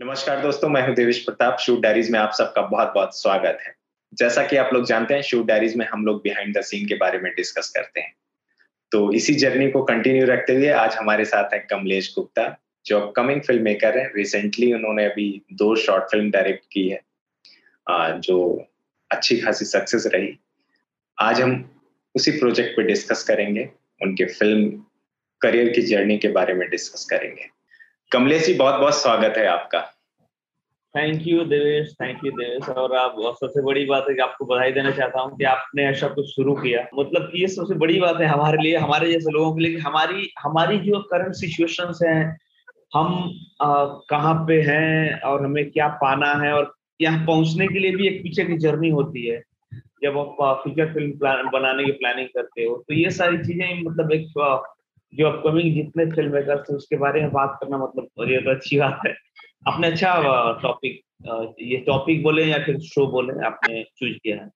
नमस्कार दोस्तों, मैं हूँ देवेश प्रताप। शूट डायरीज में आप सबका बहुत बहुत स्वागत है। जैसा कि आप लोग जानते हैं, शूट डायरीज में हम लोग बिहाइंड द सीन के बारे में डिस्कस करते हैं। तो इसी जर्नी को कंटिन्यू रखते हुए आज हमारे साथ है कमलेश गुप्ता, जो अपकमिंग फ़िल्म मेकर है। रिसेंटली उन्होंने अभी दो शॉर्ट फ़िल्म डायरेक्ट की है जो अच्छी खासी सक्सेस रही। आज हम उसी प्रोजेक्ट पे डिस्कस करेंगे, उनके फ़िल्म करियर की जर्नी के बारे में डिस्कस करेंगे। कमलेश जी, बहुत बहुत स्वागत है आपका। Thank you Devesh thank you Devesh और आप सबसे बड़ी बात है कि आपको बधाई देना चाहता हूँ कि आपने ऐसा कुछ शुरू किया। मतलब ये सबसे बड़ी बात है हमारे लिए, हमारे जैसे लोगों के लिए हमारी हमारी जो करंट सिचुएशन है, हम कहाँ पे हैं और हमें क्या पाना है और यहाँ पहुँचने के लिए भी एक पीछे की जर्नी होती है। जब आप फीचर फ़िल्म प्लान बनाने की प्लानिंग करते हो तो ये सारी चीज़ें मतलब एक जो अपकमिंग जितने फ़िल्म मेकर थे उसके बारे में बात करना मतलब ये तो अच्छी बात है। आपने अच्छा टॉपिक ये टॉपिक बोले या फिर शो बोले आपने चूज़ किया है?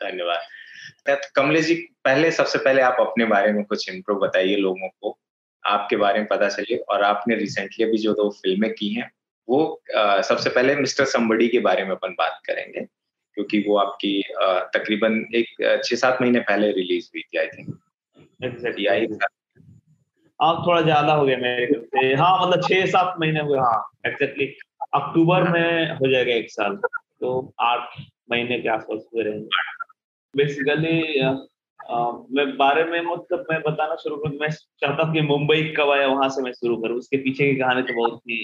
धन्यवाद। कमलेश जी पहले सबसे पहले आप अपने बारे में कुछ इंट्रो बताइए लोगों को। आपके बारे में पता चले और आपने रिसेंटली अभी जो दो फ़िल्में की हैं वो आ, सबसे पहले मिस्टर संबड़ी के बारे में अपन बात करेंगे क्योंकि वो आपकी तकरीबन एक छह सात महीने पहले रिलीज़ हुई थी आई थिंक exactly. अब थोड़ा ज़्यादा हो गया मेरे ख्याल से। हाँ मतलब छह सात महीने हुए हाँ एक्जेक्टली अक्टूबर में हो जाएगा एक साल तो आठ महीने के आसपास हुए रहेंगे बेसिकली मैं बारे में मतलब मैं बताना शुरू करूँ, मैं चाहता हूँ कि मुंबई कब आया, वहाँ से मैं शुरू करूँ। उसके पीछे की कहानी तो बहुत ही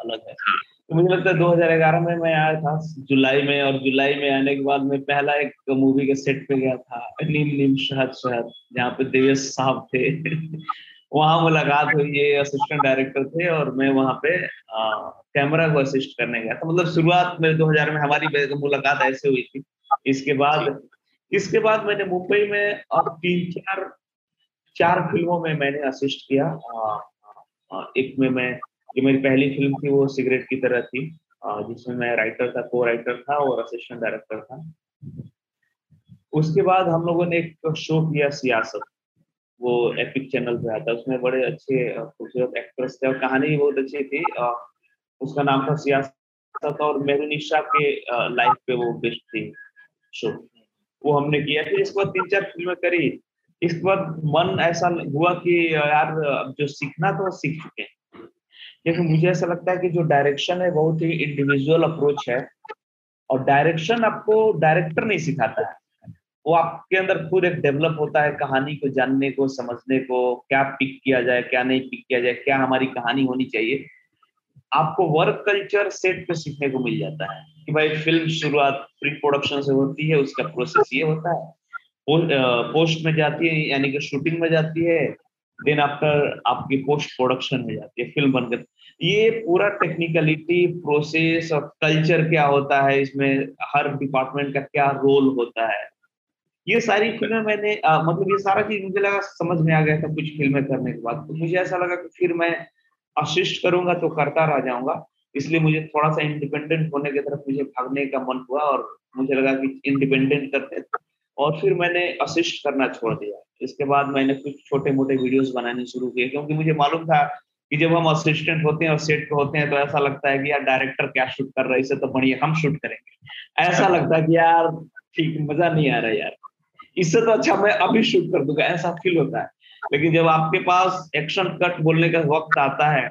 अलग है। तो मुझे लगता है 2011 में मैं आया था, जुलाई में, और जुलाई में आने के बाद मैं पहला एक मूवी के सेट पे गया था नीम नीम शहद शहद, जहाँ पे देवेश साहब थे। वहाँ मुलाकात हुई ये असिस्टेंट डायरेक्टर थे और मैं वहाँ पे कैमरा को असिस्ट करने गया था। मतलब शुरुआत में 2000 में हमारी मुलाकात ऐसे हुई थी। इसके बाद इसके बाद मैंने मुंबई में और तीन चार चार फ़िल्मों में मैंने असिस्ट किया। आ, आ, एक में मैं जो मेरी पहली फ़िल्म थी वो सिगरेट की तरह थी। जिसमें मैं राइटर था को राइटर था और असिस्टेंट डायरेक्टर था। उसके बाद हम लोगों ने एक शो किया सियासत। वो एपिक चैनल पे आता उसमें बड़े अच्छे खूबसूरत एक्ट्रेस थे और कहानी भी बहुत अच्छी थी। उसका नाम था सियासत और मेहरुनिशा के लाइफ पे वो बेस्ट थी शो वो हमने किया। फिर इसके बाद तीन चार फ़िल्में करी। इसके बाद मन ऐसा हुआ कि यार जो सीखना तो सीख चुके हैं। क्योंकि मुझे ऐसा लगता है कि जो डायरेक्शन है, बहुत ही इंडिविजुअल अप्रोच है। और डायरेक्शन आपको डायरेक्टर नहीं सिखाता है। वो आपके अंदर खुद एक डेवलप होता है कहानी को जानने को, समझने को, क्या पिक किया जाए, क्या नहीं पिक किया जाए, क्या हमारी कहानी होनी चाहिए। आपको वर्क कल्चर सेट पे सीखने को मिल जाता है कि भाई फ़िल्म शुरुआत प्री प्रोडक्शन से होती है, उसका प्रोसेस ये होता है। पोस्ट में जाती है, यानी कि शूटिंग में जाती है देन आफ्टर आपकी पोस्ट प्रोडक्शन में जाती है फ़िल्म बनकर। ये पूरा टेक्निकलिटी प्रोसेस और कल्चर क्या होता है, इसमें हर डिपार्टमेंट का क्या रोल होता है? ये सारी फ़िल्में मैंने आ, मतलब ये सारा चीज़ मुझे लगा समझ में आ गया था कुछ फ़िल्में करने के बाद। तो मुझे ऐसा लगा कि फिर मैं असिस्ट करूँगा तो करता रह जाऊँगा। इसलिए मुझे थोड़ा सा इंडिपेंडेंट होने की तरफ़ मुझे भागने का मन हुआ और मुझे लगा कि इंडिपेंडेंट करते और फिर मैंने असिस्ट करना छोड़ दिया। इसके बाद मैंने कुछ छोटे मोटे वीडियोस बनाने शुरू किए क्योंकि मुझे मालूम था कि जब हम असिस्टेंट होते हैं और सेट पे होते हैं तो ऐसा लगता है कि यार डायरेक्टर क्या शूट कर रहा है इसे तो बढ़िया हम शूट करेंगे। ऐसा लगता है कि यार ठीक मज़ा नहीं आ रहा यार। इससे तो अच्छा मैं अभी शूट कर दूँगा, ऐसा फील होता है। लेकिन जब आपके पास एक्शन कट बोलने का वक्त आता है,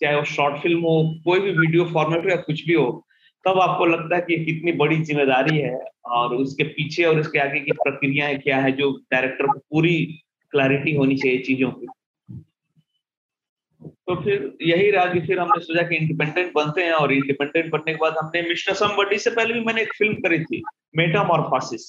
चाहे वो शॉर्ट फ़िल्म हो, कोई भी वीडियो फॉर्मेट हो या कुछ भी हो, तब आपको लगता है कि कितनी बड़ी ज़िम्मेदारी है और उसके पीछे और उसके आगे की प्रक्रियाएँ क्या है जो डायरेक्टर को पूरी क्लैरिटी होनी चाहिए चीज़ों की। तो फिर यही रहा कि फिर हमने सोचा कि इंडिपेंडेंट बनते हैं और इंडिपेंडेंट बनने के बाद हमने मिस्टर समबडी से पहले भी मैंने एक फ़िल्म करी थी मेटामॉर्फोसिस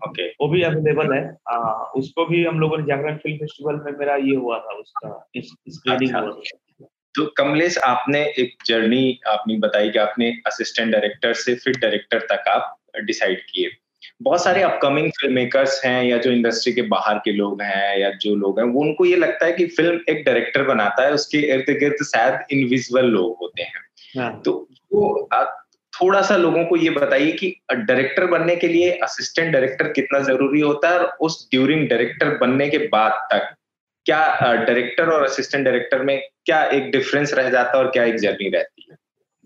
ओके वो भी अवेलेबल है आ, उसको भी हम लोगों ने जागरण फ़िल्म फेस्टिवल में मेरा ये हुआ था उसका स्क्रीनिंग अच्छा। हुआ था तो कमलेश आपने एक जर्नी आपने बताई कि आपने असिस्टेंट डायरेक्टर से फिर डायरेक्टर तक आप डिसाइड किए बहुत सारे अपकमिंग फ़िल्म मेकर्स हैं या जो इंडस्ट्री के बाहर के लोग हैं या जो लोग हैं वो उनको ये लगता है कि फ़िल्म एक डायरेक्टर बनाता है उसके इर्द गिर्द शायद इनविजिबल लोग होते हैं हाँ। तो वो थोड़ा सा लोगों को ये बताइए कि डायरेक्टर बनने के लिए असिस्टेंट डायरेक्टर कितना ज़रूरी होता है और उस ड्यूरिंग डायरेक्टर बनने के बाद तक क्या डायरेक्टर और असिस्टेंट डायरेक्टर में क्या एक डिफरेंस रह जाता है और क्या एक जर्नी रहती है?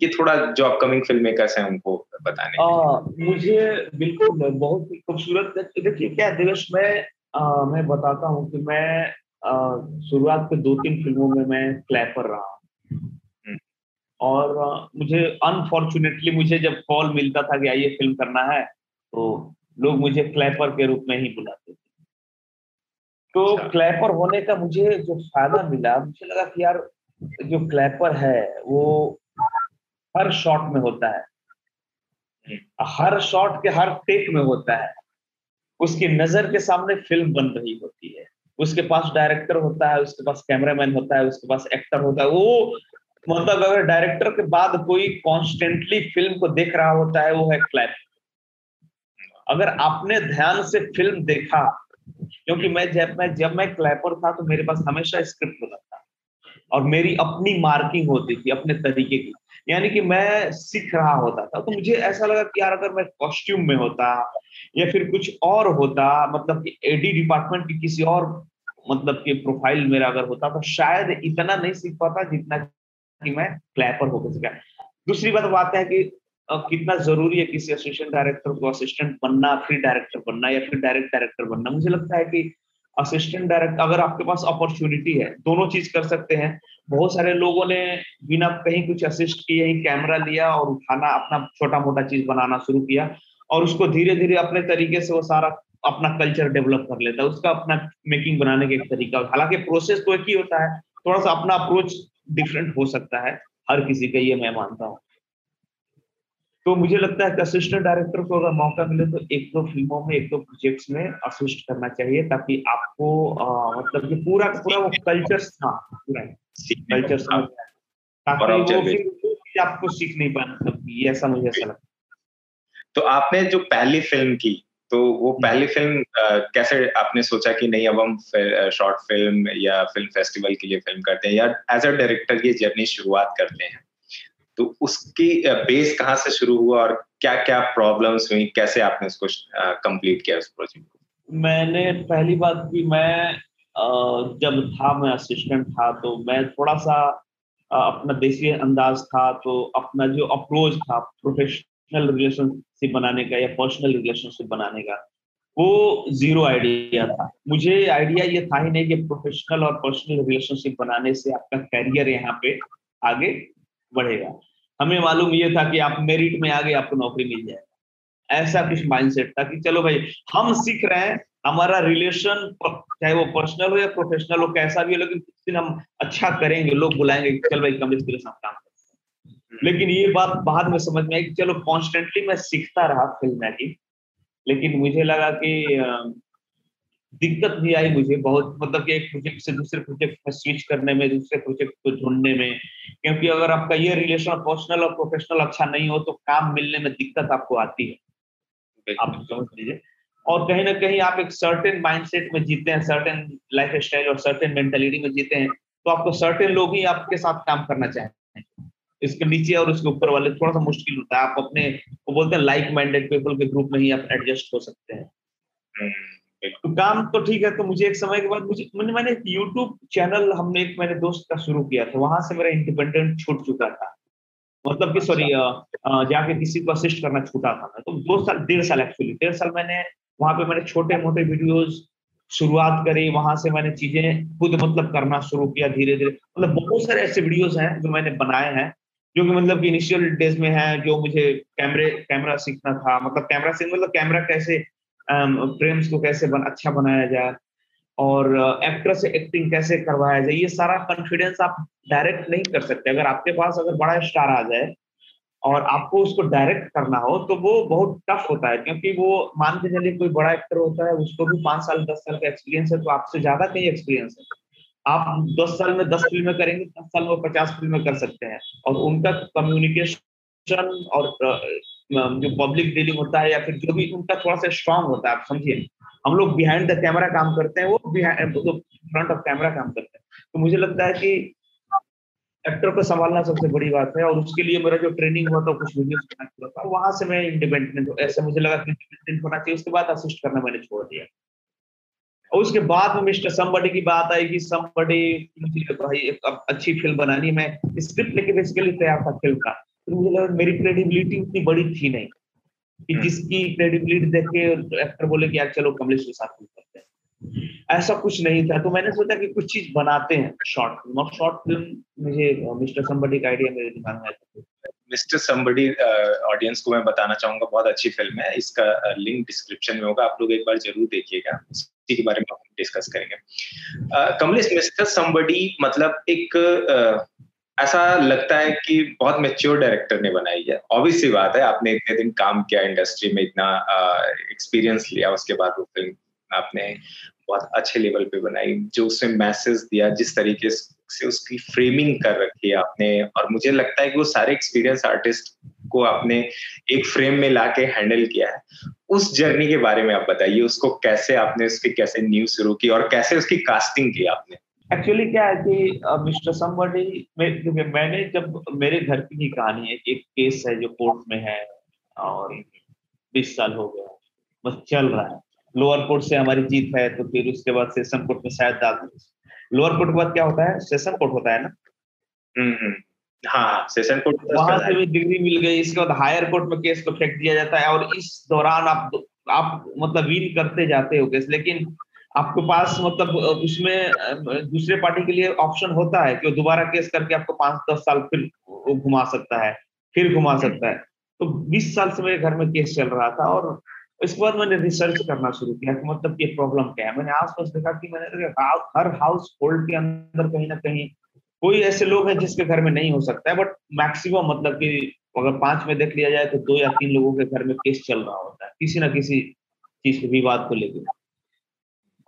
ये थोड़ा जो अपकमिंग फ़िल्म मेकर्स हैं उनको बताने आ, मुझे बिल्कुल बहुत ही खूबसूरत देखिए क्या दिवस में आ, मैं बताता हूँ कि मैं शुरुआत के दो तीन फ़िल्मों में मैं क्लैपर रहा। और मुझे अनफॉर्चुनेटली मुझे जब कॉल मिलता था कि आइए फ़िल्म करना है तो लोग मुझे क्लैपर के रूप में ही बुलाते थे तो अच्छा। क्लैपर होने का मुझे जो फ़ायदा मिला मुझे लगा कि यार जो क्लैपर है वो हर शॉट में होता है। हर शॉट के हर टेक में होता है उसकी नज़र के सामने फ़िल्म बन रही होती है उसके पास डायरेक्टर होता है उसके पास कैमरामैन होता है उसके पास एक्टर होता है वो मतलब अगर डायरेक्टर के बाद कोई कॉन्स्टेंटली फ़िल्म को देख रहा होता है, वो है क्लैप अगर आपने ध्यान से फ़िल्म देखा, क्योंकि मैं जब मैं जब मैं क्लैपर था तो मेरे पास हमेशा स्क्रिप्ट होता था। और मेरी अपनी मार्किंग होती थी, अपने तरीके की। यानी कि मैं सीख रहा होता था। तो मुझे ऐसा लगा कि यार, अगर मैं कॉस्ट्यूम में होता, या फिर कुछ और होता मतलब कि एडी डिपार्टमेंट की किसी और मतलब कि प्रोफ़ाइल मेरा अगर होता तो शायद इतना नहीं सीख पाता जितना कि मैं क्लैपर होकर सीखा दूसरी बात बात है कि कितना ज़रूरी है किसी असिस्टेंट डायरेक्टर को असिस्टेंट बनना, फिर डायरेक्टर बनना या फिर डायरेक्ट डायरेक्टर बनना। मुझे लगता है कि असिस्टेंट डायरेक्टर अगर आपके पास अपॉर्चुनिटी है, दोनों चीज़ कर सकते हैं। बहुत सारे लोगों ने बिना कहीं कुछ असिस्ट किए ही कैमरा लिया और उठाना, अपना छोटा मोटा चीज़ बनाना शुरू किया और उसको धीरे धीरे अपने तरीके से वो सारा अपना कल्चर डेवलप कर लेता है। उसका अपना मेकिंग बनाने का एक तरीका। हालाँकि प्रोसेस तो एक ही होता है, थोड़ा सा अपना अप्रोच डिफरेंट हो सकता है। हर किसी का ये मैं मानता हूँ। तो मुझे लगता है कि असिस्टेंट डायरेक्टर को अगर मौका मिले तो एक दो फ़िल्मों में एक दो प्रोजेक्ट्स में असिस्ट करना चाहिए ताकि आपको आ, मतलब कि पूरा पूरा वो कल्चर था पूरा कल्चर समझ ताकि वो आपको सीख नहीं पाना मतलब ये ऐसा मुझे ऐसा लगता तो आपने जो पहली फ़िल्म की तो वो हम्म। पहली फ़िल्म कैसे आपने सोचा कि नहीं अब हम शॉर्ट फ़िल्म या फ़िल्म फेस्टिवल के लिए फ़िल्म करते हैं या एज अ डायरेक्टर ये जर्नी शुरुआत करते हैं? तो उसकी बेस कहाँ से शुरू हुआ और क्या क्या प्रॉब्लम्स हुई? कैसे आपने उसको कंप्लीट किया उस प्रोजेक्ट को? मैंने पहली बात की मैं जब था मैं असिस्टेंट था तो मैं थोड़ा सा अपना देसी अंदाज था तो अपना जो अप्रोच था प्रोफेशनल रिलेशनशिप बनाने का या पर्सनल रिलेशनशिप बनाने का, वो ज़ीरो आइडिया था। मुझे आइडिया ये था ही नहीं कि प्रोफेशनल और पर्सनल रिलेशनशिप बनाने से आपका करियर यहाँ पे आगे बढ़ेगा। हमें मालूम ये था कि आप मेरिट में आगे आपको नौकरी मिल जाएगा। ऐसा कुछ माइंडसेट था कि चलो भाई, हम सीख रहे हैं, हमारा रिलेशन चाहे वो पर्सनल हो या प्रोफेशनल हो, कैसा भी हो, लेकिन हम अच्छा करेंगे, लोग बुलाएँगे चल भाई कम तेरे साथ काम। लेकिन ये बात बाद में समझ में आई कि चलो कॉन्स्टेंटली मैं सीखता रहा फ़िल्म मेकिंग लेकिन मुझे लगा कि दिक्कत भी आई मुझे बहुत मतलब कि एक प्रोजेक्ट से दूसरे प्रोजेक्ट में स्विच करने में दूसरे प्रोजेक्ट को ढूँढने में क्योंकि अगर आपका ये रिलेशन पर्सनल और प्रोफेशनल अच्छा नहीं हो तो काम मिलने में दिक्कत आपको आती है। आप समझ लीजिए। और कहीं ना कहीं आप एक सर्टेन माइंडसेट में जीते हैं सर्टेन लाइफ स्टाइल और सर्टेन मेंटेलिटी में जीते हैं तो आपको सर्टेन लोग ही आपके साथ काम करना चाहते हैं इसके नीचे और उसके ऊपर वाले थोड़ा सा मुश्किल होता है। आप अपने वो बोलते हैं लाइक माइंडेड पीपल के ग्रुप में ही आप एडजस्ट हो सकते हैं। हम्म। तो काम तो ठीक है तो मुझे एक समय के बाद मुझे मैंने मैंने यूट्यूब चैनल हमने एक मेरे दोस्त का शुरू किया था। वहाँ से मेरा इंडिपेंडेंट छूट चुका था। मतलब कि सॉरी अच्छा। जाके किसी को असिस्ट करना छूटा था मैं। तो दो साल डेढ़ साल एक्चुअली डेढ़ साल मैंने वहाँ पे मैंने छोटे मोटे वीडियोस शुरुआत करी। वहाँ से मैंने चीज़ें खुद मतलब करना शुरू किया धीरे धीरे मतलब बहुत सारे ऐसे वीडियोस हैं जो मैंने बनाए हैं। जो कि मतलब कि इनिशियल डेज़ में है जो मुझे कैमरे कैमरा सीखना था। मतलब कैमरा सीख मतलब कैमरा कैसे फ्रेम्स um, को कैसे बन, अच्छा बनाया जाए और एक्टर uh, से एक्टिंग कैसे करवाया जाए ये सारा कॉन्फिडेंस आप डायरेक्ट नहीं कर सकते। अगर आपके पास अगर बड़ा स्टार आ जाए और आपको उसको डायरेक्ट करना हो तो वो बहुत टफ होता है। क्योंकि वो मान के चलिए कोई बड़ा एक्टर होता है उसको भी पाँच साल दस साल का एक्सपीरियंस है तो आपसे ज़्यादा कहीं एक्सपीरियंस है। आप दस साल में दस फ़िल्में करेंगे, दस साल में पचास फ़िल्में कर सकते हैं। और उनका कम्युनिकेशन और जो पब्लिक डीलिंग होता है या फिर जो भी, उनका थोड़ा सा स्ट्रांग होता है, आप समझिए। हम लोग बिहाइंड द कैमरा काम करते हैं, वो बिहाइंड फ्रंट ऑफ़ कैमरा काम करते हैं। तो मुझे लगता है कि एक्टर को संभालना सबसे बड़ी बात है, और उसके लिए मेरा जो ट्रेनिंग हुआ था, कुछ वीडियोस हुआ था, वहाँ से मैं इंडिपेंडेंट ऐसे मुझे लगा कि इंडिपेंडेंट होना चाहिए, उसके बाद असिस्ट करना मैंने छोड़ दिया। उसके बाद में मिस्टर समबडी की बात आई कि समबडी भाई एक अच्छी फ़िल्म बनानी मैं स्क्रिप्ट लेके बेसिकली तैयार था फ़िल्म का। तो मुझे लगा मेरी क्रेडिबिलिटी उतनी बड़ी थी नहीं। कि हम्म। जिसकी क्रेडिबिलिटी देख के एक्टर बोले कि यार चलो कमलेश के साथ फ़िल्म करते हैं। ऐसा कुछ नहीं था। तो मैंने सोचा कि कुछ चीज़ बनाते हैं शॉर्ट फ़िल्म और शॉर्ट फ़िल्म मुझे मिस्टर समबडी का आइडिया मेरे दिमाग में आया। मिस्टर समबडी ऑडियंस को मैं बताना चाहूँगा बहुत अच्छी फ़िल्म है। इसका लिंक डिस्क्रिप्शन में होगा। आप लोग एक बार ज़रूर देखिएगा। इसी के बारे में हम डिस्कस करेंगे। कमलेश मिस्टर समबडी मतलब एक uh, ऐसा लगता है कि बहुत मेच्योर डायरेक्टर ने बनाई है। ऑब्वियस सी बात है आपने इतने दिन काम किया इंडस्ट्री में इतना एक्सपीरियंस uh, लिया उसके बाद वो फ़िल्म आपने बहुत अच्छे लेवल पे बनाई जो उसमें मैसेज दिया जिस तरीके से उसकी फ्रेमिंग कर रखी है आपने और मुझे लगता है कि वो सारे एक्सपीरियंस आर्टिस्ट को आपने एक फ्रेम में लाके हैंडल किया है। उस जर्नी के बारे में आप बताइए उसको कैसे आपने उसकी कैसे न्यूज़ शुरू की और कैसे उसकी कास्टिंग की आपने? एक्चुअली क्या है कि मिस्टर समबडी में मैंने जब मेरे घर की ही कहानी है एक केस है जो कोर्ट में है और बीस साल हो गया बस चल रहा है। लोअर कोर्ट से हमारी जीत है तो फिर उसके बाद सेशन कोर्ट में शायद डाल लोअर कोर्ट के बाद क्या होता है सेशन कोर्ट होता है ना? हम्म, हम्म। हाँ सेशन कोर्ट वहाँ से भी डिग्री मिल गई इसके बाद हायर कोर्ट में केस को फेंक दिया जाता है और इस दौरान आप आप मतलब विन करते जाते हो केस लेकिन आपके पास मतलब उसमें दूसरे पार्टी के लिए ऑप्शन होता है कि वो दोबारा केस करके आपको पाँच दस साल फिर घुमा सकता है फिर घुमा सकता है। तो बीस साल से मेरे घर में केस चल रहा था और इसके बाद मैंने रिसर्च करना शुरू किया कि मतलब ये प्रॉब्लम क्या है। मैंने आसपास देखा कि मैंने हर हाउस होल्ड के अंदर कहीं ना कहीं कोई ऐसे लोग हैं जिसके घर में नहीं हो सकता है बट मैक्सिमम मतलब कि अगर पाँच में देख लिया जाए तो दो या तीन लोगों के घर में केस चल रहा होता है, किसी ना किसी चीज़ के विवाद को लेकर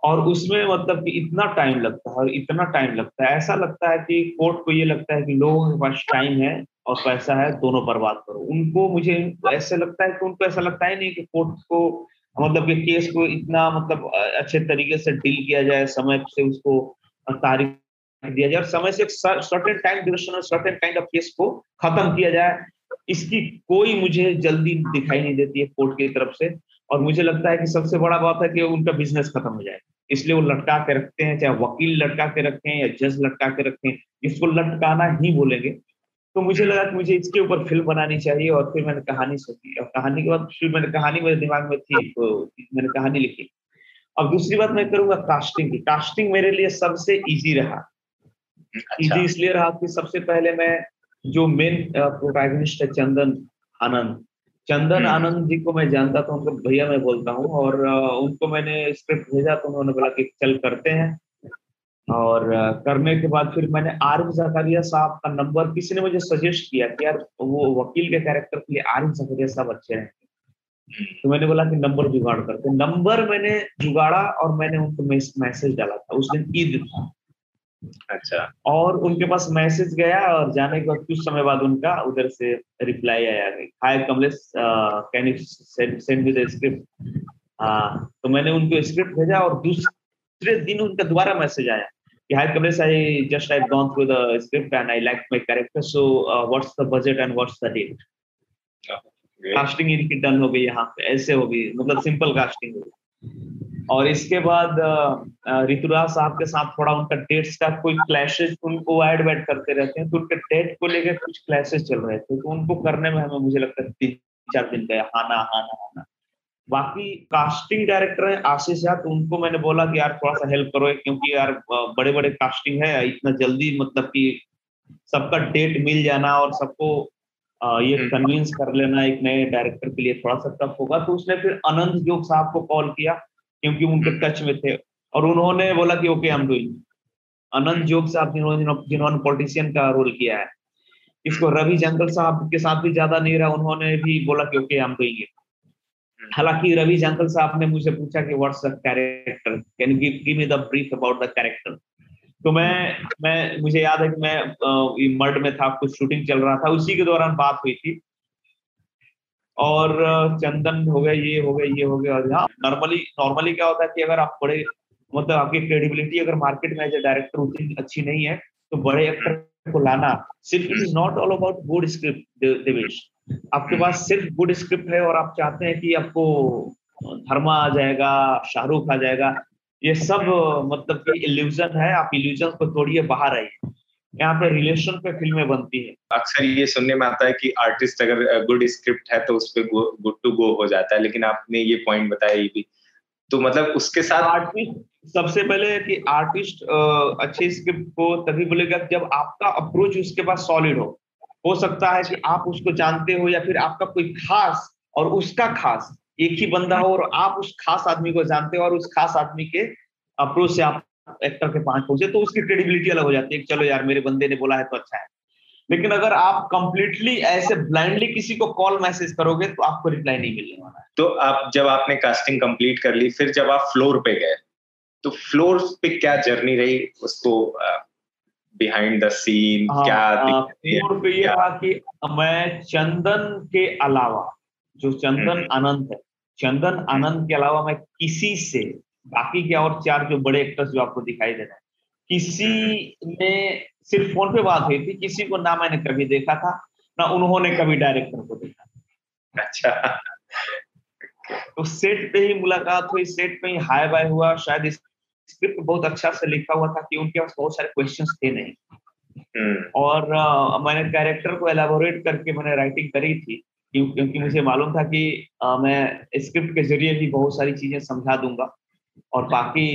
और उसमें मतलब कि इतना टाइम लगता है और इतना टाइम लगता है, ऐसा लगता है कि कोर्ट को ये लगता है कि लोगों के पास टाइम है और पैसा है, दोनों बर्बाद करो। उनको मुझे ऐसे लगता है कि उनको ऐसा लगता है नहीं कि कोर्ट को मतलब कि केस को इतना मतलब अच्छे तरीके से डील किया जाए, समय से उसको तारीख दिया जाए और समय से सर्टेन टाइम ड्यूरेशन और सर्टेन काइंड ऑफ़ केस को खत्म किया जाए। इसकी कोई मुझे जल्दी दिखाई नहीं देती है कोर्ट की तरफ़ से और मुझे लगता है कि सबसे बड़ा बात है कि उनका बिज़नेस खत्म हो जाए। इसलिए वो लटका के रखते हैं, चाहे वकील लटका के रखें या जज लटका के रखें इसको लटकाना ही बोलेंगे। तो मुझे लगा कि मुझे इसके ऊपर फ़िल्म बनानी चाहिए और फिर मैंने कहानी सोची। और कहानी के बाद फिर मैंने कहानी मेरे दिमाग में थी तो मैंने कहानी लिखी। अब दूसरी बात मैं करूँगा कास्टिंग की। कास्टिंग मेरे लिए सबसे ईजी रहा। इजी अच्छा। इसलिए रहा कि सबसे पहले मैं जो मेन प्रोटैगनिस्ट है चंदन आनंद। चंदन हम्म। आनंद जी को मैं जानता था उनको भैया मैं बोलता हूँ और उनको मैंने स्क्रिप्ट भेजा तो उन्होंने बोला कि चल करते हैं। और करने के बाद फिर मैंने आरिफ जकारिया साहब का नंबर किसी ने मुझे सजेस्ट किया कि यार वो वकील के कैरेक्टर के लिए आरिफ जकारिया साहब अच्छे हैं। तो मैंने बोला कि नंबर जुगाड़ करते नंबर मैंने जुगाड़ा और मैंने उनको मैसेज डाला था। उस दिन ईद था। अच्छा। और उनके पास मैसेज गया और जाने के बाद कुछ समय बाद उनका उधर से रिप्लाई आया hi Kamlesh can you send me the script तो मैंने उनको स्क्रिप्ट भेजा और दूसरे दिन उनका दोबारा मैसेज आया कि hi Kamlesh I just I gone through the script and I like my character so what's the budget and what's the date casting इनकी डन हो गई यहाँ पे ऐसे हो गई मतलब सिंपल कास्टिंग हो गई। और इसके बाद ऋतुराज साहब के साथ थोड़ा उनका डेट्स का कोई क्लैशेज उनको ऐड वैड करते रहते हैं तो उनके डेट को लेकर कुछ क्लैशेज चल रहे थे तो उनको करने में हमें, मुझे लगता है, तीन, चार दिन गया हाना हाना हाना। बाकी कास्टिंग डायरेक्टर है आशीष यार तो उनको मैंने बोला कि यार थोड़ा सा हेल्प करो, क्योंकि यार बड़े बड़े कास्टिंग है, इतना जल्दी मतलब कि सबका डेट मिल जाना और सबको ये कन्विंस हम्म। कर लेना एक नए डायरेक्टर के लिए थोड़ा सा टफ होगा। तो उसने फिर अनंत जोग साहब को कॉल किया क्योंकि उनके टच में थे और उन्होंने बोला कि ओके हम डूइंग अनंत जोग साहब जिन्होंने जिन्होंने पॉलिटिशियन का रोल किया है। इसको रवि जंगल साहब के साथ भी ज़्यादा नहीं रहा। उन्होंने भी बोला कि ओके हम डूइंग हालाँकि रवि जंगल साहब ने मुझे पूछा कि what's the character can give give me the brief about the character तो मैं मैं, मुझे याद है कि मैं मर्ड में था, कुछ शूटिंग चल रहा था, उसी के दौरान बात हुई थी। और चंदन हो गया, ये हो गया, ये हो गया, और हाँ नॉर्मली नॉर्मली क्या होता है कि अगर आप बड़े मतलब आपकी क्रेडिबिलिटी अगर मार्केट में एज डायरेक्टर उतनी अच्छी नहीं है तो बड़े एक्टर को लाना सिर्फ़ it is not all about good script Devesh. आपके पास सिर्फ़ गुड स्क्रिप्ट है और आप चाहते हैं कि आपको धर्मा आ जाएगा, शाहरुख आ जाएगा ये सब मतलब कि इल्यूजन है आप इल्यूजन को तोड़िए बाहर आइए। यहाँ पे रिलेशन पे फ़िल्में बनती है। अक्सर ये सुनने में आता है कि आर्टिस्ट अगर गुड स्क्रिप्ट है तो उस पर गुड टू गो हो जाता है लेकिन आपने ये पॉइंट बताया ये भी। तो मतलब उसके साथ आर्टिस्ट सबसे पहले कि आर्टिस्ट अच्छे स्क्रिप्ट को तभी बोलेगा जब आपका अप्रोच उसके पास सॉलिड हो। हो सकता है कि आप उसको जानते हो या फिर आपका कोई खास और उसका खास। एक ही बंदा हो और आप उस खास आदमी को जानते हो और उस खास आदमी के अप्रोच से आप एक्टर के पाँच पहुँचे तो उसकी क्रेडिबिलिटी अलग हो जाती है चलो यार मेरे बंदे ने बोला है तो अच्छा है। लेकिन अगर आप कंप्लीटली ऐसे ब्लाइंडली किसी को कॉल मैसेज करोगे तो आपको रिप्लाई नहीं मिलने वाला है। तो आप जब आपने कास्टिंग कंप्लीट कर ली फिर जब आप फ्लोर पे गए तो फ्लोर पे क्या जर्नी रही? उसको बिहाइंड द सीन क्या आ, फ्लोर पे ये था कि मैं चंदन के अलावा जो चंदन हम्म। आनंद है। चंदन आनंद के अलावा मैं किसी से बाकी के और चार जो बड़े एक्टर्स जो आपको दिखाई दे रहे हैं किसी ने सिर्फ़ फ़ोन पे बात हुई थी किसी को ना मैंने कभी देखा था ना उन्होंने कभी डायरेक्टर को देखा अच्छा। तो सेट पे ही मुलाकात हुई सेट पे ही हाई बाय हुआ शायद स्क्रिप्ट बहुत अच्छा से लिखा हुआ था कि उनके पास बहुत सारे क्वेश्चन थे नहीं। हम्म। और आ, मैंने कैरेक्टर को एलाबोरेट करके मैंने राइटिंग करी थी क्योंकि मुझे मालूम था कि आ, मैं स्क्रिप्ट के ज़रिए भी बहुत सारी चीज़ें समझा दूँगा और बाकी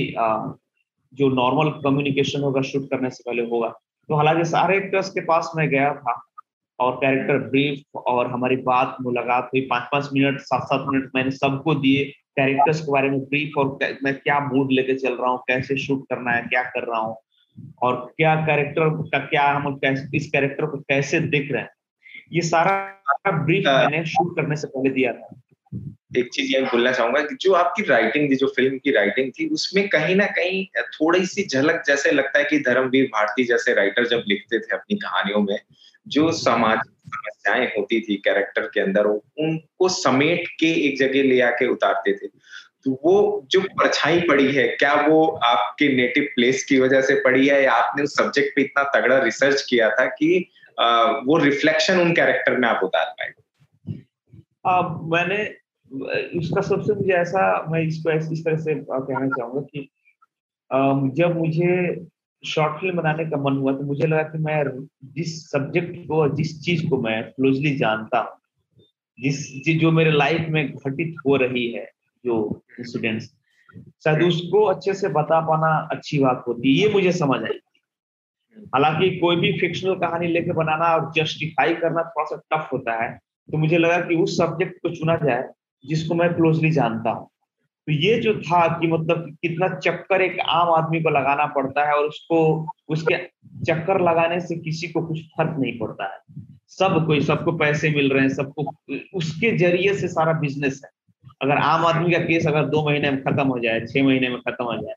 जो नॉर्मल कम्युनिकेशन होगा शूट करने से पहले होगा। तो हालाँकि सारे एक्टर्स के पास मैं गया था और कैरेक्टर ब्रीफ और हमारी बात मुलाकात हुई। पाँच पाँच मिनट सात सात मिनट मैंने सबको दिए कैरेक्टर्स के बारे में ब्रीफ और मैं क्या मूड लेके चल रहा हूँ कैसे शूट करना है क्या कर रहा हूँ और क्या कैरेक्टर का क्या हम कैसे इस कैरेक्टर को कैसे दिख रहे हैं। ये सारा ब्रीफ मैंने शूट करने से पहले दिया था। एक चीज़ ये बोलना चाहूँगा कि जो आपकी राइटिंग थी जो फ़िल्म की राइटिंग थी उसमें कहीं ना कहीं थोड़ी सी झलक जैसे लगता है कि धर्मवीर भारती जैसे राइटर जब लिखते थे अपनी कहानियों में जो सामाजिक समस्याएँ होती थी कैरेक्टर के अंदर उनको समेट के एक जगह ले आके उतारते थे। तो वो जो परछाई पड़ी है क्या वो आपके नेटिव प्लेस की वजह से पड़ी है या आपने उस सब्जेक्ट पे इतना तगड़ा रिसर्च किया था कि वो रिफ्लेक्शन उन कैरेक्टर में आप उतार पाए मैंने इसका सबसे मुझे ऐसा, मैं इसको इस तरह से कहना चाहूँगा कि जब मुझे शॉर्ट फ़िल्म बनाने का मन हुआ तो मुझे लगा कि मैं जिस सब्जेक्ट को जिस चीज़ को मैं क्लोजली जानता हूँ, जिस जो मेरे लाइफ में घटित हो रही है, जो इंसिडेंट्स शायद उसको अच्छे से बता पाना अच्छी बात होती है ये मुझे समझ आई। हालाँकि कोई भी फिक्शनल कहानी लेके बनाना और जस्टिफाई करना थोड़ा सा टफ होता है तो मुझे लगा कि उस सब्जेक्ट को चुना जाए जिसको मैं क्लोजली जानता हूँ। तो ये जो था कि मतलब कितना चक्कर एक आम आदमी को लगाना पड़ता है और उसको, उसके चक्कर लगाने से किसी को कुछ फ़र्क नहीं पड़ता है। सब कोई, सबको पैसे मिल रहे हैं, सबको, उसके ज़रिए से सारा बिज़नेस है। अगर आम आदमी का केस अगर दो महीने में खत्म हो जाए, छह महीने में खत्म हो जाए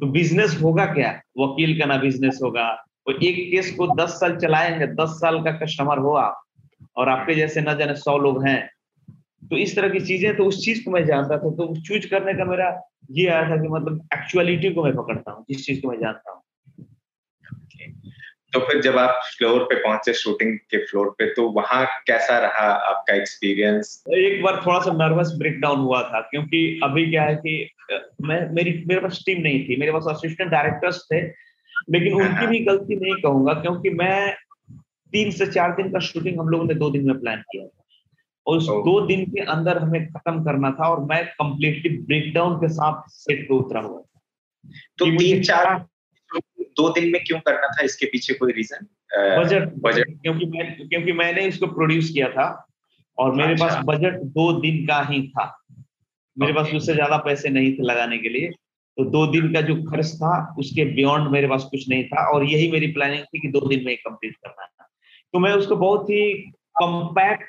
तो बिज़नेस होगा क्या? वकील का ना बिज़नेस होगा वो एक केस को दस साल चलाएँगे दस साल का कस्टमर हो आप और आपके जैसे न जाने सौ लोग हैं। तो इस तरह की चीज़ें तो उस चीज़ को मैं जानता था। तो चूज़ करने का मेरा ये आया था कि मतलब एक्चुअलिटी को मैं पकड़ता हूँ जिस चीज़ को मैं जानता हूँ। तो फिर जब आप फ्लोर पे पहुँचे शूटिंग के फ्लोर पे तो वहाँ कैसा रहा आपका एक्सपीरियंस एक बार थोड़ा सा नर्वस ब्रेकडाउन हुआ था क्योंकि अभी क्या है कि मैं मेरी मेरे पास टीम नहीं थी। मेरे पास असिस्टेंट डायरेक्टर्स थे लेकिन उनकी। भी गलती नहीं कहूँगा क्योंकि मैं तीन से चार दिन का शूटिंग हम लोगों ने दो दिन में प्लान किया था। और उस दो दिन के अंदर हमें खत्म करना था और मैं कंप्लीटली ब्रेकडाउन के साथ सेट पे उतरा हुआ तो तीन चार दो दिन में क्यों करना था? इसके पीछे कोई रीजन बजट बजट क्योंकि मैं क्योंकि मैंने इसको प्रोड्यूस किया था और मेरे अच्छा। पास बजट दो दिन का ही था। मेरे पास उससे ज़्यादा पैसे नहीं थे लगाने के लिए। तो दो दिन का जो खर्च था, उसके बियॉन्ड मेरे पास कुछ नहीं था और यही मेरी प्लानिंग थी कि दो दिन में कंप्लीट करना था तो मैं उसको बहुत ही कम्पैक्ट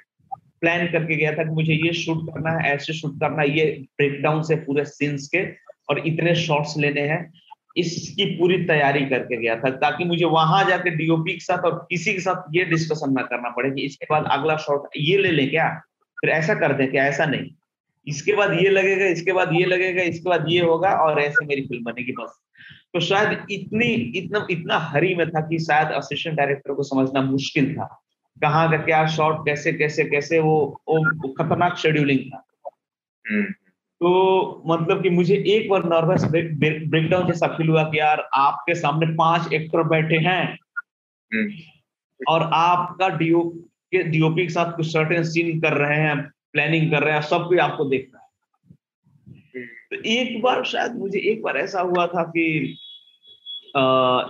प्लान करके गया था कि मुझे ये शूट करना है, ऐसे शूट करना है, ये ब्रेकडाउन से पूरे सीन्स के और इतने शॉट्स लेने हैं। इसकी पूरी तैयारी करके गया था ताकि मुझे वहाँ जाके डीओपी के साथ और किसी के साथ ये डिस्कशन ना करना पड़े कि इसके बाद अगला शॉट ये ले लें क्या? फिर ऐसा कर दें क्या? ऐसा नहीं। इसके बाद ये लगेगा इसके बाद ये लगेगा इसके बाद ये होगा और ऐसे मेरी फ़िल्म बनेगी बस। तो शायद इतनी इतना इतना हरी में था कि शायद असिस्टेंट डायरेक्टर को समझना मुश्किल था। कहाँ का क्या शॉट कैसे कैसे कैसे वो वो खतरनाक शेड्यूलिंग था। हम्म। तो मतलब कि मुझे एक बार नर्वस ब्रेकडाउन जैसा फील हुआ कि यार आपके सामने पाँच एक्टर बैठे हैं। हम्म। और आपका डीओ के डीओपी के साथ कुछ सर्टेन सीन कर रहे हैं। प्लानिंग कर रहे हैं, सब कुछ आपको देख रहा है। तो एक बार शायद मुझे, एक बार ऐसा हुआ था कि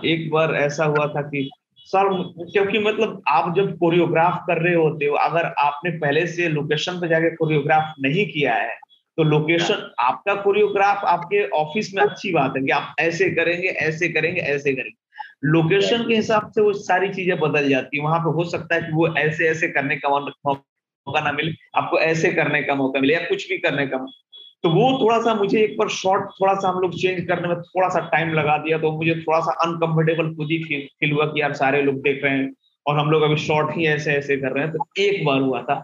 एक बार ऐसा हुआ था कि सर, क्योंकि मतलब आप जब कोरियोग्राफ कर रहे होते हो, अगर आपने पहले से लोकेशन पे जाके कोरियोग्राफ नहीं किया है तो लोकेशन। आपका कोरियोग्राफ आपके ऑफ़िस में अच्छी बात है कि आप ऐसे करेंगे ऐसे करेंगे ऐसे करेंगे। लोकेशन के हिसाब से वो सारी चीज़ें बदल जाती है। वहाँ पे हो सकता है कि वो ऐसे ऐसे करने का मौका ना मिले, आपको ऐसे करने का मौका मिले या कुछ भी करने का तो वो थोड़ा सा मुझे एक बार शॉर्ट थोड़ा सा हम लोग चेंज करने में थोड़ा सा टाइम लगा दिया तो मुझे थोड़ा सा अनकंफर्टेबल खुद ही फील हुआ कि यार सारे लोग देख रहे हैं और हम लोग अभी शॉर्ट ही ऐसे ऐसे कर रहे हैं। तो एक बार हुआ था।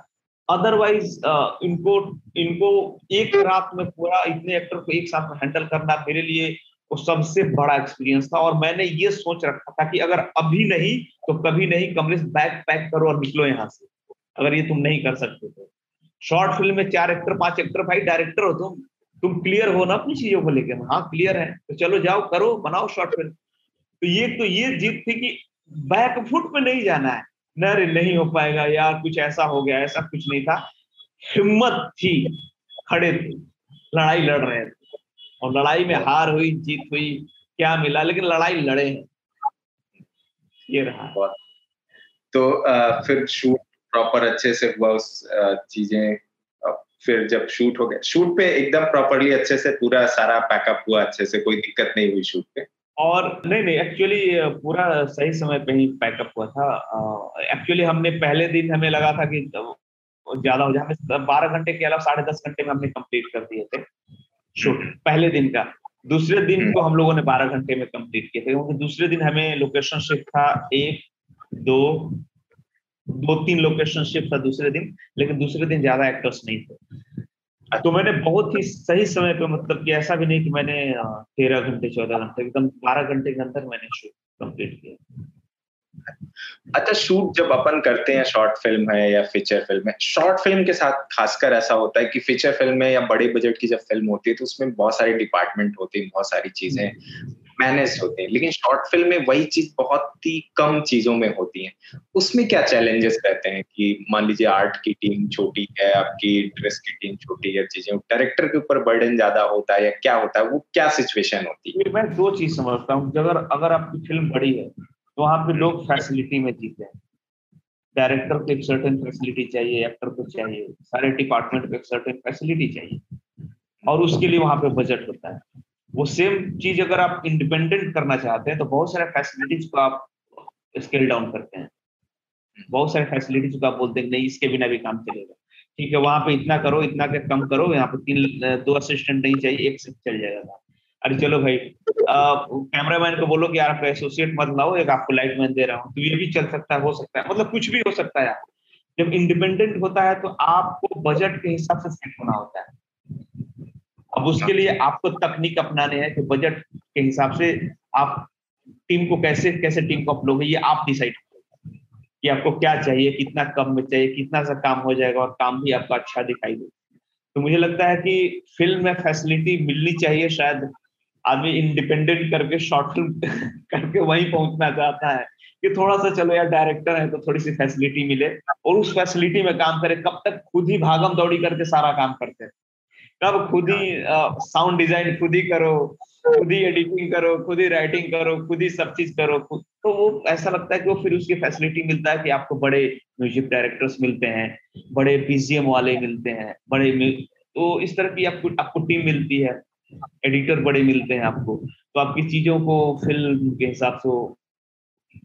अदरवाइज़ इनको इनको एक रात में पूरा इतने एक्टर को एक साथ में हैंडल करना मेरे लिए वो सबसे बड़ा एक्सपीरियंस था और मैंने ये सोच रखा था कि अगर अभी नहीं तो कभी नहीं, कमलेश बैग पैक करो और निकलो यहाँ से। अगर ये तुम नहीं कर सकते तो। शॉर्ट फ़िल्म में चार एक्टर पाँच एक्टर भाई डायरेक्टर हो तुम। तुम क्लियर हो ना अपनी चीज़ों को लेकर हाँ क्लियर है। तो चलो जाओ करो बनाओ शॉर्ट फ़िल्म तो ये तो ये जीत थी कि बैकफुट में नहीं जाना है। न नहीं हो पाएगा यार कुछ ऐसा हो गया ऐसा कुछ नहीं था। हिम्मत थी खड़े थे। लड़ाई लड़ रहे थे। और लड़ाई में हार हुई जीत हुई क्या मिला? लेकिन लड़ाई लड़े हैं। ये रहा। तो आ, फिर शूट प्रॉपर अच्छे से हुआ उस चीज़ें फिर जब शूट हो गया। शूट पे एकदम प्रॉपरली अच्छे से पूरा सारा पैकअप हुआ, अच्छे से कोई दिक्कत नहीं हुई शूट पे। और नहीं नहीं एक्चुअली पूरा सही समय पे ही पैकअप हुआ था। एक्चुअली हमने पहले दिन हमें लगा था कि ज़्यादा हो जाए बारह घंटे के अलावा साढ़े दस घंटे में हमने कंप्लीट कर दिए थे शूट पहले दिन का। दूसरे दिन। को हम लोगों ने बारह घंटे में कंप्लीट किए थे, क्योंकि दूसरे दिन हमें लोकेशन शिफ्ट था एक, दो दो तीन लोकेशन शिफ्ट था दूसरे दिन, लेकिन दूसरे दिन ज़्यादा एक्टर्स नहीं थे। तो मैंने बहुत ही सही समय पे मतलब कि ऐसा भी नहीं कि मैंने तेरह घंटे, चौदह घंटे, एकदम बारह घंटे के अंदर मैंने शूट कंप्लीट किया। अच्छा शूट जब अपन करते हैं शॉर्ट फ़िल्म है या फीचर फ़िल्म है शॉर्ट फ़िल्म के साथ खासकर ऐसा होता है कि फीचर फ़िल्म में या बड़े बजट की जब फ़िल्म होती है तो उसमें बहुत सारे डिपार्टमेंट होते हैं, बहुत सारी चीज़ें। मैनेज होते हैं। लेकिन शॉर्ट फ़िल्म में वही चीज़ बहुत ही कम चीज़ों में होती है। उसमें क्या चैलेंजेस रहते हैं कि मान लीजिए आर्ट की टीम छोटी है, आपकी ड्रेस की टीम छोटी है, चीज़ें डायरेक्टर के ऊपर बर्डन ज़्यादा होता है या क्या होता है, वो क्या सिचुएशन होती है? मैं दो चीज़ समझता हूँ अगर अगर आपकी फ़िल्म बड़ी है तो वहाँ पे लोग फैसिलिटी में जीते हैं। डायरेक्टर को एक सर्टेन फैसिलिटी चाहिए एक्टर को चाहिए, सारे डिपार्टमेंट को एक सर्टेन फैसिलिटी चाहिए। और उसके लिए वहाँ पे बजट होता है। वो सेम चीज़ अगर आप इंडिपेंडेंट करना चाहते हैं तो बहुत सारे फैसिलिटीज़ को आप स्केल डाउन करते हैं। बहुत सारे फैसिलिटीज़ को आप बोलते हैं, नहीं, इसके बिना भी काम चलेगा। ठीक है, वहाँ पे इतना करो, इतना के कम करो, यहाँ पे तीन, दो असिस्टेंट नहीं चाहिए, एक से चल जाएगा अरे चलो भाई कैमरा मैन को बोलो कि यार आपका एसोसिएट मत लाओ, एक आपको लाइट मैन दे रहा हूँ। तो ये भी चल सकता है, हो सकता है मतलब कुछ भी हो सकता है। जब इंडिपेंडेंट होता है तो आपको बजट के हिसाब से सेट होना होता है। अब उसके लिए आपको तकनीक अपनाने हैं कि बजट के हिसाब से आप टीम को कैसे कैसे टीम को अपलोगे ये आप डिसाइड कि आपको क्या चाहिए, कितना कम में चाहिए, कितना सा काम हो जाएगा और काम भी आपका अच्छा दिखाई दे तो मुझे लगता है कि फ़िल्म में फैसिलिटी मिलनी चाहिए शायद, आदमी इंडिपेंडेंट करके शॉर्ट फ़िल्म करके वहीं पहुँचना चाहता है कि थोड़ा सा चलो यार डायरेक्टर है तो थोड़ी सी फैसिलिटी मिले और उस फैसिलिटी में काम करे कब तक खुद ही भागम दौड़ी करके सारा काम करते हैं। कब खुद ही साउंड डिज़ाइन खुद ही करो खुद ही एडिटिंग करो खुद ही राइटिंग करो खुद ही सब चीज़ करो तो वो ऐसा लगता है कि वो फिर उसकी फैसिलिटी मिलता है कि आपको बड़े म्यूज़िक डायरेक्टर्स मिलते हैं बड़े बीजीएम वाले मिलते हैं बड़े तो इस तरह की आपको आपको टीम मिलती है एडिटर बड़े मिलते हैं आपको तो आपकी चीज़ों को फ़िल्म के हिसाब से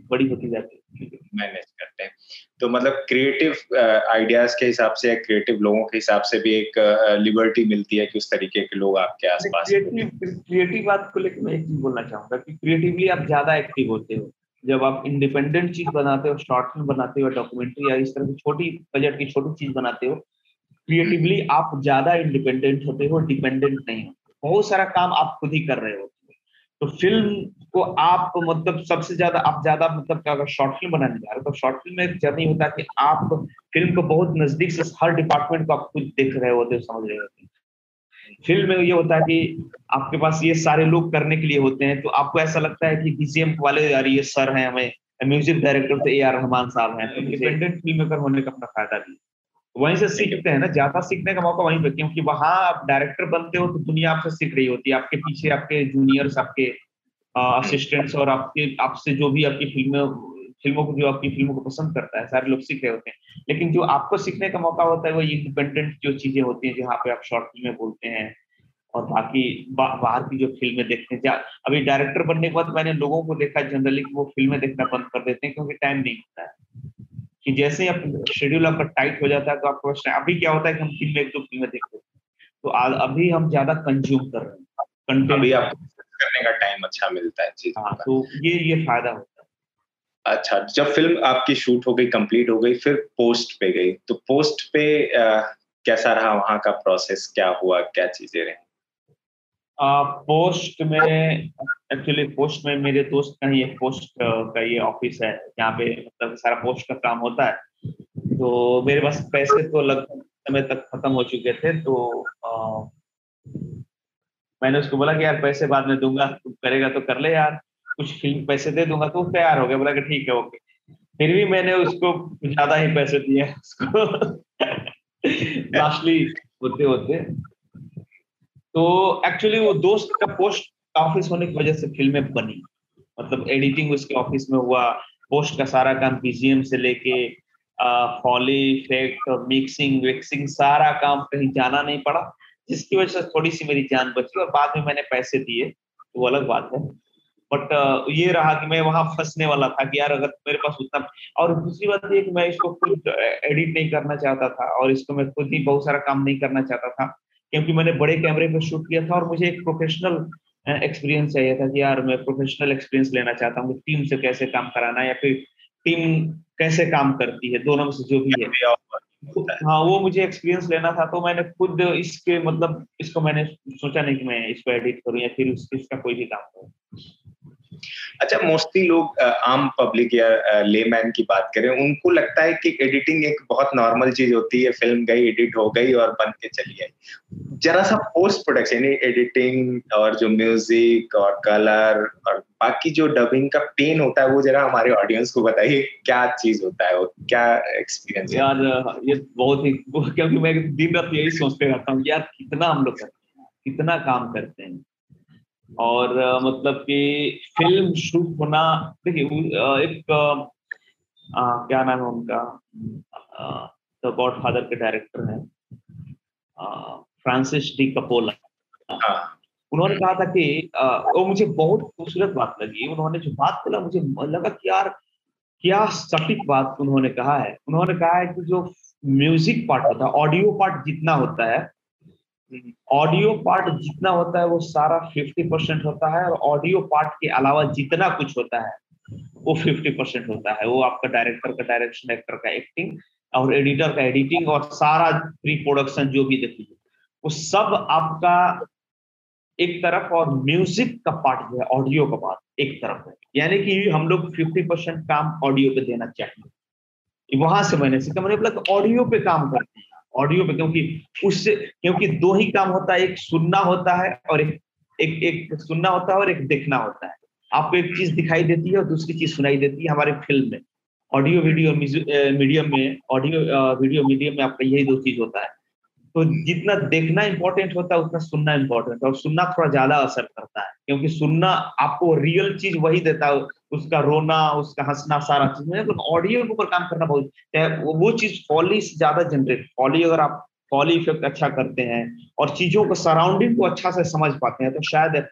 बड़ी होती जाती है। मैनेज करते हैं। तो मतलब क्रिएटिव आइडियाज़ के हिसाब से क्रिएटिव लोगों के हिसाब से भी एक लिबर्टी मिलती है कि उस तरीके के लोग आपके आसपास क्रिएटिव बात को लेकर मैं एक चीज़ बोलना चाहूँगा कि क्रिएटिवली आप ज़्यादा एक्टिव होते हो। जब आप इंडिपेंडेंट चीज़ बनाते हो शॉर्ट फ़िल्म बनाते हो डॉक्यूमेंट्री या इस तरह की छोटी बजट की छोटी चीज़ बनाते हो क्रिएटिवली आप ज़्यादा इंडिपेंडेंट होते हो डिपेंडेंट नहीं हो। बहुत सारा काम आप खुद ही कर रहे हो। तो फ़िल्म को आप मतलब सबसे ज़्यादा आप ज़्यादा मतलब अगर शॉर्ट फ़िल्म बनाने जा रहे हो। तो शॉर्ट फ़िल्म में एक जर्नी होता है कि आप फ़िल्म को बहुत नज़दीक से हर डिपार्टमेंट को आप कुछ देख रहे होते हो समझ रहे होते फ़िल्म में ये होता है कि आपके पास ये सारे लोग करने के लिए होते हैं तो आपको ऐसा लगता है कि बीजीएम वाले यार ये सर हैं हमें म्यूज़िक डायरेक्टर तो ए आर रहमान साहब हैं। तो इंडिपेंडेंट फ़िल्म मेकर होने का अपना फ़ायदा भी वहीं से सीखते हैं ना ज़्यादा सीखने का मौका वहीं पे क्योंकि वहाँ आप डायरेक्टर बनते हो तो दुनिया आपसे सीख रही होती है आपके पीछे आपके जूनियर्स आपके असिस्टेंट्स और आपके आपसे जो भी आपकी फ़िल्में फ़िल्मों को जो आपकी फ़िल्मों को पसंद करता है सारे लोग सीख रहे होते हैं। लेकिन जो आपको सीखने का मौका होता है वो इंडिपेंडेंट जो चीज़ें होती हैं जहाँ पे आप शॉर्ट फ़िल्में बोलते हैं और बाकी बा, बाहर की जो फ़िल्में देखते हैं अभी डायरेक्टर बनने के बाद मैंने लोगों को देखा जनरली कि वो फ़िल्में देखना बंद कर देते हैं क्योंकि टाइम नहीं होता है। कि जैसे ही शेड्यूल आपका टाइट हो जाता है तो आपको अभी क्या होता है कि हम फ़िल्म एक दो फ़िल्में देखते हैं। तो अभी हम ज़्यादा कंज्यूम कर रहे हैं। कंटेंट अभी आपको करने का टाइम अच्छा मिलता है हाँ तो ये ये फ़ायदा होता है। अच्छा जब फ़िल्म आपकी शूट हो गई कंप्लीट हो गई फिर पोस्ट पे गई तो पोस्ट पे आ, कैसा रहा वहाँ का प्रोसेस क्या हुआ? क्या चीज़ें रही? पोस्ट में एक्चुअली पोस्ट में मेरे दोस्त का ही एक पोस्ट का ये ऑफ़िस है जहाँ पे मतलब सारा पोस्ट का काम होता है। तो मेरे पास पैसे तो लगभग समय तक खत्म हो चुके थे तो आ, मैंने उसको बोला कि यार पैसे बाद में दूँगा तू करेगा तो कर ले यार कुछ फ़िल्म पैसे दे दूँगा तो तैयार हो गया बोला कि ठीक है ओके। फिर भी मैंने उसको ज़्यादा ही पैसे दिए उसको। लास्टली होते होते तो एक्चुअली वो दोस्त का पोस्ट ऑफ़िस होने की वजह से फ़िल्में बनी। मतलब एडिटिंग उसके ऑफ़िस में हुआ पोस्ट का सारा काम बीजीएम से लेके फॉली इफ़ेक्ट मिक्सिंग विक्सिंग सारा काम कहीं जाना नहीं पड़ा, जिसकी वजह से थोड़ी सी मेरी जान बची और बाद में मैंने पैसे दिए तो वो अलग बात है। बट ये रहा कि मैं वहाँ फंसने वाला था कि यार अगर मेरे पास उतना और दूसरी बात ये कि मैं इसको खुद एडिट नहीं करना चाहता था और इसको मैं खुद ही बहुत सारा काम नहीं करना चाहता था। क्योंकि मैंने बड़े कैमरे पर शूट किया था और मुझे एक प्रोफेशनल एक्सपीरियंस चाहिए था कि यार मैं प्रोफेशनल एक्सपीरियंस लेना चाहता हूँ टीम से कैसे काम कराना या फिर टीम कैसे काम करती है दोनों में से जो भी है। हाँ वो मुझे एक्सपीरियंस लेना था तो मैंने खुद इसके मतलब इसको मैंने सोचा नहीं कि मैं इसको एडिट करूँ या फिर इसका कोई भी काम करूँ। अच्छा मोस्टली लोग आम पब्लिक या लेमैन की बात करें, उनको लगता है कि एडिटिंग एक बहुत नॉर्मल चीज़ होती है फ़िल्म गई एडिट हो गई और बन के चली आई। जरा सा पोस्ट प्रोडक्शन एडिटिंग और जो म्यूज़िक और कलर और बाकी जो डबिंग का पेन होता है, वो जरा हमारे ऑडियंस को बताइए, क्या चीज़ होता है, वो क्या एक्सपीरियंस यार, ये बहुत ही, क्योंकि मैं दिन रात यही सोचते रहता हूँ, यार कितना हम लोग करते हैं कितना काम करते हैं। और मतलब कि फ़िल्म शूट होना देखिए एक आ, क्या नाम है उनका? द गॉड फादर के डायरेक्टर हैं। Francis D Coppola. उन्होंने कहा था कि वो मुझे बहुत खूबसूरत बात लगी। उन्होंने जो बात बोला मुझे लगा कि यार क्या सटीक बात उन्होंने कहा है। उन्होंने कहा है कि जो म्यूज़िक पार्ट होता है ऑडियो पार्ट जितना होता है ऑडियो पार्ट जितना होता है वो सारा फिफ्टी परसेंट होता है और ऑडियो पार्ट के अलावा जितना कुछ होता है, वो फिफ्टी परसेंट होता है। वो आपका डायरेक्टर का डायरेक्शन एक्टर का एक्टिंग और एडिटर का एडिटिंग और सारा प्री प्रोडक्शन जो भी देखिए, वो सब आपका एक तरफ़ और म्यूज़िक का पार्ट जो है ऑडियो का पार्ट एक तरफ़ है। यानी कि हम लोग फिफ्टी परसेंट काम ऑडियो पे देना चाहिए वहाँ से मैंने सीखा मैंने बोला ऑडियो पे काम करते हैं। ऑडियो पे, क्योंकि उससे, क्योंकि दो ही काम होता है, एक सुनना होता है और एक एक एक सुनना होता है और एक देखना होता है। आपको एक चीज़ दिखाई देती है और दूसरी चीज़ सुनाई देती है हमारे फ़िल्म में। ऑडियो वीडियो मीडियम में ऑडियो वीडियो मीडियम में आपका यही दो चीज़ होता है। तो जितना देखना इंपॉर्टेंट होता है उतना सुनना इंपॉर्टेंट और सुनना थोड़ा ज़्यादा असर करता है क्योंकि सुनना आपको रियल चीज़ वही देता है उसका रोना उसका हंसना सारा चीज़। मतलब ऑडियो के ऊपर काम करना बहुत वो चीज़ फॉली से ज़्यादा जनरेट फॉली अगर आप फॉली इफ़ेक्ट अच्छा करते हैं और चीज़ों को सराउंडिंग को अच्छा से समझ पाते हैं तो शायद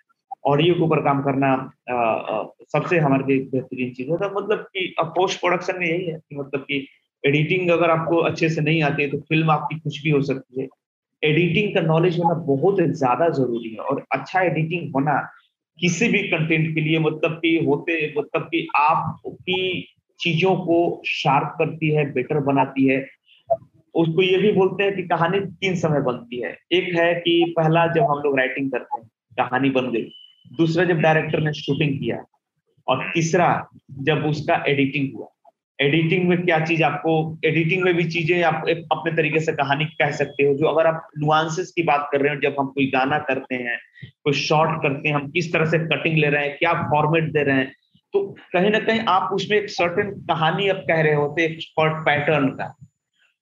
ऑडियो के ऊपर काम करना आ, आ, सबसे हमारे लिए बेहतरीन चीज़ होता है मतलब कि पोस्ट प्रोडक्शन में यही है कि मतलब कि एडिटिंग अगर आपको अच्छे से नहीं आती है तो फ़िल्म आपकी कुछ भी हो सकती है। एडिटिंग का नॉलेज होना बहुत ज़्यादा ज़रूरी है और अच्छा एडिटिंग होना किसी भी कंटेंट के लिए मतलब कि होते मतलब कि आपकी चीज़ों को शार्प करती है बेटर बनाती है। उसको ये भी बोलते हैं कि कहानी तीन समय बनती है। एक है कि पहला जब हम लोग राइटिंग करते हैं, कहानी बन गई। दूसरा जब डायरेक्टर ने शूटिंग किया। और तीसरा जब उसका एडिटिंग हुआ। एडिटिंग में क्या चीज़ आपको एडिटिंग में भी चीज़ें आप अपने तरीके से कहानी कह सकते हो। जो अगर आप नुआंसेस की बात कर रहे हो, जब हम कोई गाना करते हैं, कोई शॉर्ट करते हैं, हम किस तरह से कटिंग ले रहे हैं, क्या फॉर्मेट दे रहे हैं तो कहीं ना कहीं आप उसमें एक सर्टेन कहानी आप कह रहे होते, एक शॉर्ट पैटर्न का।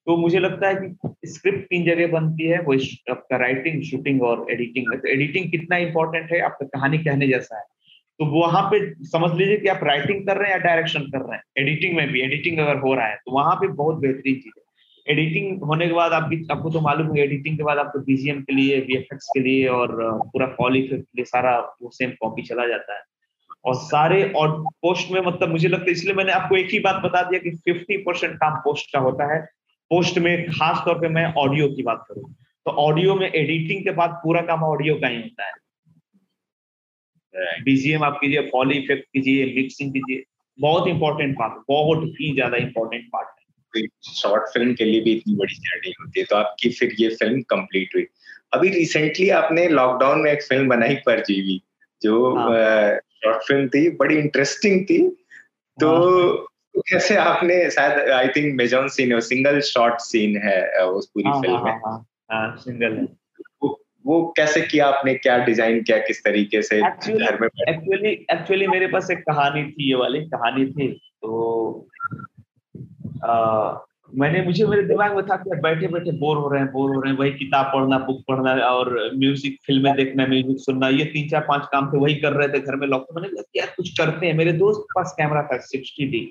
तो मुझे लगता है कि स्क्रिप्ट तीन जगह बनती है, वो आपका राइटिंग शूटिंग और एडिटिंग में। तो एडिटिंग कितना इंपॉर्टेंट है, आपका कहानी कहने जैसा है। तो वहाँ पे समझ लीजिए कि आप राइटिंग कर रहे हैं या डायरेक्शन कर रहे हैं। एडिटिंग में भी एडिटिंग अगर हो रहा है तो वहाँ पे बहुत बेहतरीन चीज़ है। एडिटिंग होने के बाद आपकी आपको तो मालूम है एडिटिंग के बाद आपको बीजीएम के लिए वी के लिए और पूरा पॉली के लिए सारा वो सेम कॉपी चला जाता है। और सारे और पोस्ट में मतलब मुझे लगता है, इसलिए मैंने आपको एक ही बात बता दिया कि 50 परसेंट काम पोस्ट का होता है। पोस्ट में खास तौर पे मैं ऑडियो की बात करूँ। तो ऑडियो में एडिटिंग के बाद पूरा काम ऑडियो का ही होता है। बीजीएम आप कीजिए फॉली इफ़ेक्ट कीजिए मिक्सिंग कीजिए। बहुत इंपॉर्टेंट पार्ट बहुत ही ज़्यादा इंपॉर्टेंट पार्ट है। शॉर्ट फ़िल्म के लिए भी इतनी बड़ी जर्नी होती है तो आपकी फिर ये फ़िल्म कंप्लीट हुई। अभी रिसेंटली आपने लॉकडाउन में एक फ़िल्म बनाई परजीवी जो शॉर्ट हाँ। फ़िल्म थी बड़ी इंटरेस्टिंग थी। तो हाँ। कैसे आपने शायद आई थिंक मेजॉन सीन सिंगल शॉट सीन है उस पूरी हाँ, फ़िल्म में। सिंगल है। वो कैसे किया आपने? क्या डिज़ाइन किया? किस तरीके से घर में एक्चुअली एक्चुअली मेरे पास एक कहानी थी ये वाली कहानी थी। तो आ, मैंने मुझे मेरे दिमाग में था कि बैठे बैठे बोर हो रहे हैं बोर हो रहे हैं। वही किताब पढ़ना बुक पढ़ना और म्यूज़िक फ़िल्में देखना म्यूज़िक सुनना ये तीन चार पाँच काम थे वही कर रहे थे घर में लॉक मैंने बोला यार कुछ करते हैं। मेरे दोस्त के पास कैमरा था सिक्सटी डी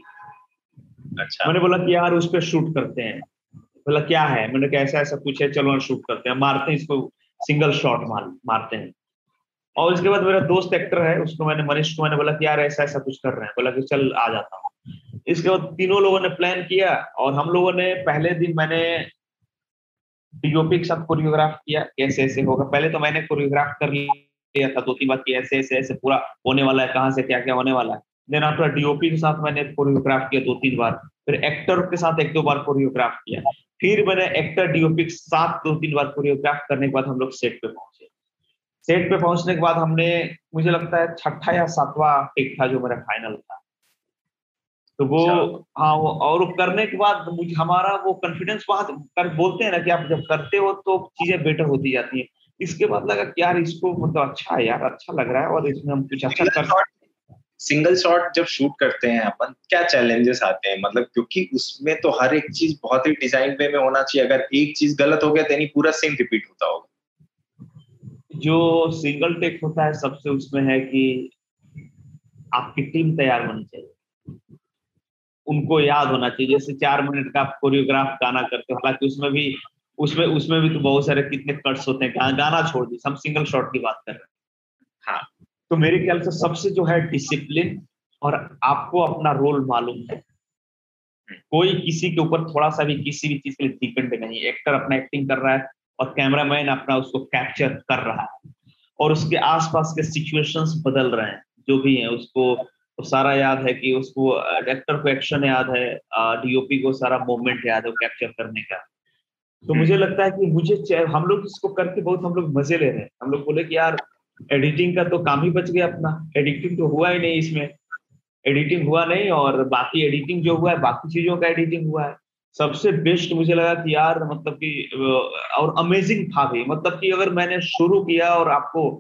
अच्छा। मैंने बोला कि यार उस पर शूट करते हैं। बोला क्या है? मैंने कहा ऐसा ऐसा कुछ है चलो शूट करते हैं। मारते हैं इसको। सिंगल शॉट मार, मारते हैं। और उसके बाद मेरा दोस्त एक्टर है, उसको मैंने, मनीष को मैंने बोला कि यार ऐसा ऐसा कुछ कर रहे हैं। बोला कि चल, आ जाता हूँ। इसके बाद तीनों लोगों ने प्लान किया और हम लोगों ने पहले दिन मैंने डीओपी के साथ कोरियोग्राफ किया, कैसे, ऐसे होगा। पहले तो मैंने कोरियोग्राफ कर लिया था दो तीन बार ऐसे ऐसे ऐसे पूरा होने वाला है, कहाँ से क्या क्या होने वाला है। देन आफ्टर डीओपी के साथ मैंने कोरियोग्राफ किया दो तीन बार। फिर एक्टर के साथ एक दो बार कोरियोग्राफ किया। फिर मैंने एक्टर डीओपी के साथ दो तीन बार कोरियोग्राफ करने के बाद हम लोग सेट पे पहुँचे। सेट पे पहुँचने के बाद हमने मुझे लगता है छठा या सातवां टेक था जो मेरा फाइनल था। तो वो अच्छा। हाँ वो और करने के बाद मुझे हमारा वो कॉन्फिडेंस वहाँ कर बोलते हैं ना कि आप जब करते हो तो चीज़ें बेटर होती जाती है। इसके बाद लगा कि यार इसको मतलब अच्छा है यार अच्छा लग रहा है और इसमें हम कुछ अच्छा कर सिंगल शॉट जब शूट करते हैं अपन क्या चैलेंजेस आते हैं? मतलब क्योंकि उसमें तो हर एक चीज़ बहुत ही डिज़ाइन वे में होना चाहिए। अगर एक चीज़ गलत हो गया तो नहीं पूरा सेम रिपीट होता होगा। जो सिंगल टेक होता है सबसे उसमें है कि आपकी टीम तैयार होनी चाहिए। उनको याद होना चाहिए। जैसे चार मिनट का आप कोरियोग्राफ गाना करते हो हालाँकि उसमें भी उसमें उसमें भी तो बहुत सारे कितने कट्स होते हैं। गाना छोड़ दी हम सिंगल शॉट की बात कर रहे हैं। हाँ। तो मेरे ख्याल से सबसे जो है डिसिप्लिन और आपको अपना रोल मालूम है। कोई किसी के ऊपर थोड़ा सा भी किसी भी चीज़ के लिए डिपेंड नहीं एक्टर अपना एक्टिंग कर रहा है और कैमरामैन अपना उसको कैप्चर कर रहा है और उसके आसपास के सिचुएशंस बदल रहे हैं जो भी है उसको तो सारा याद है कि उसको एक्टर को एक्शन याद है डीओपी को सारा मूवमेंट याद है कैप्चर करने का। तो मुझे लगता है कि मुझे हम लोग इसको करके बहुत हम लोग मज़े ले रहे हैं। हम लोग बोले कि यार एडिटिंग का तो काम ही बच गया अपना। एडिटिंग तो हुआ ही नहीं इसमें। एडिटिंग हुआ नहीं और बाकी एडिटिंग जो हुआ है, बाकी चीज़ों का एडिटिंग हुआ है। सबसे बेस्ट मुझे लगा कि यार मतलब कि और अमेजिंग था भी। मतलब कि अगर मैंने शुरू किया और आपको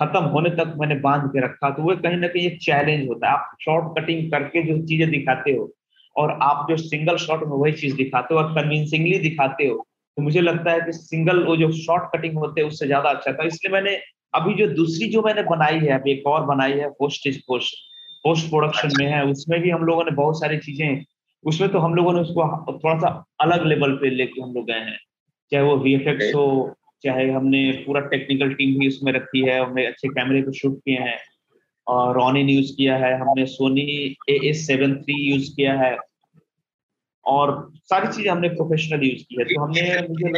खत्म होने तक मैंने बाँध के रखा तो वो कहीं ना कहीं एक चैलेंज होता है। आप शॉर्ट कटिंग करके जो चीज़ें दिखाते हो और आप जो सिंगल शॉट में वही चीज़ दिखाते हो और कन्विंसिंगली दिखाते हो तो मुझे लगता है कि सिंगल वो जो शॉर्ट कटिंग होते हैं, उससे ज़्यादा अच्छा था। इसलिए मैंने अभी जो दूसरी जो मैंने बनाई है अभी एक और बनाई है पोस्ट पोस्ट पोस्ट प्रोडक्शन में है उसमें भी हम लोगों ने बहुत सारी चीज़ें उसमें तो हम लोगों ने उसको थोड़ा सा अलग लेवल पे लेके हम लोग गए हैं। चाहे वो वी हो चाहे हमने पूरा टेक्निकल टीम भी उसमें रखी है हमने अच्छे कैमरे को शूट किए हैं और रॉनिन यूज़ किया है हमने Sony A S seven three use किया है और सारी चीज़ें हमने प्रोफेशनल यूज़ की है। तो हमने मुझे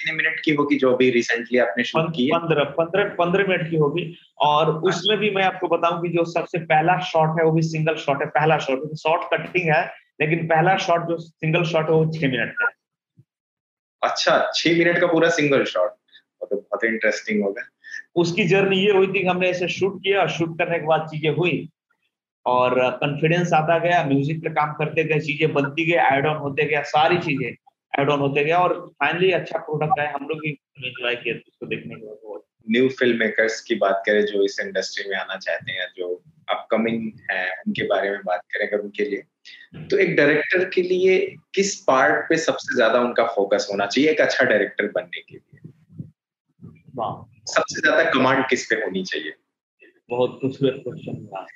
कितने मिनट की होगी जो अभी रिसेंटली आपने शूट की है? पंद्रह पंद्रह पंद्रह मिनट की होगी और अच्छा। उसमें भी मैं आपको बताऊँ कि जो सबसे पहला शॉट है वो भी सिंगल शॉट है पहला शॉट शॉर्ट कटिंग है लेकिन पहला शॉट जो सिंगल शॉट है वो छह मिनट का। अच्छा छह मिनट का पूरा सिंगल शॉट तो बहुत इंटरेस्टिंग होगा। उसकी जर्नी ये हुई थी कि हमने ऐसे शूट किया और शूट करने के बाद चीज़ें हुई और कॉन्फिडेंस आता गया म्यूज़िक पे काम करते गए चीज़ें बनती गई एड ऑन होते गया सारी चीज़ें। एड ऑन होते गया और फाइनली अच्छा प्रोडक्ट आया हम लोग भी एंजॉय किए उसको देखने के बाद। न्यू फ़िल्म मेकर्स की बात करें जो इस इंडस्ट्री में आना चाहते हैं जो अपकमिंग है उनके बारे में बात करें अगर उनके लिए। तो एक डायरेक्टर के लिए किस पार्ट पे सबसे ज़्यादा उनका फोकस होना चाहिए एक अच्छा डायरेक्टर बनने के लिए? सबसे ज़्यादा कमांड किस पे होनी चाहिए? बहुत खूबसूरत क्वेश्चन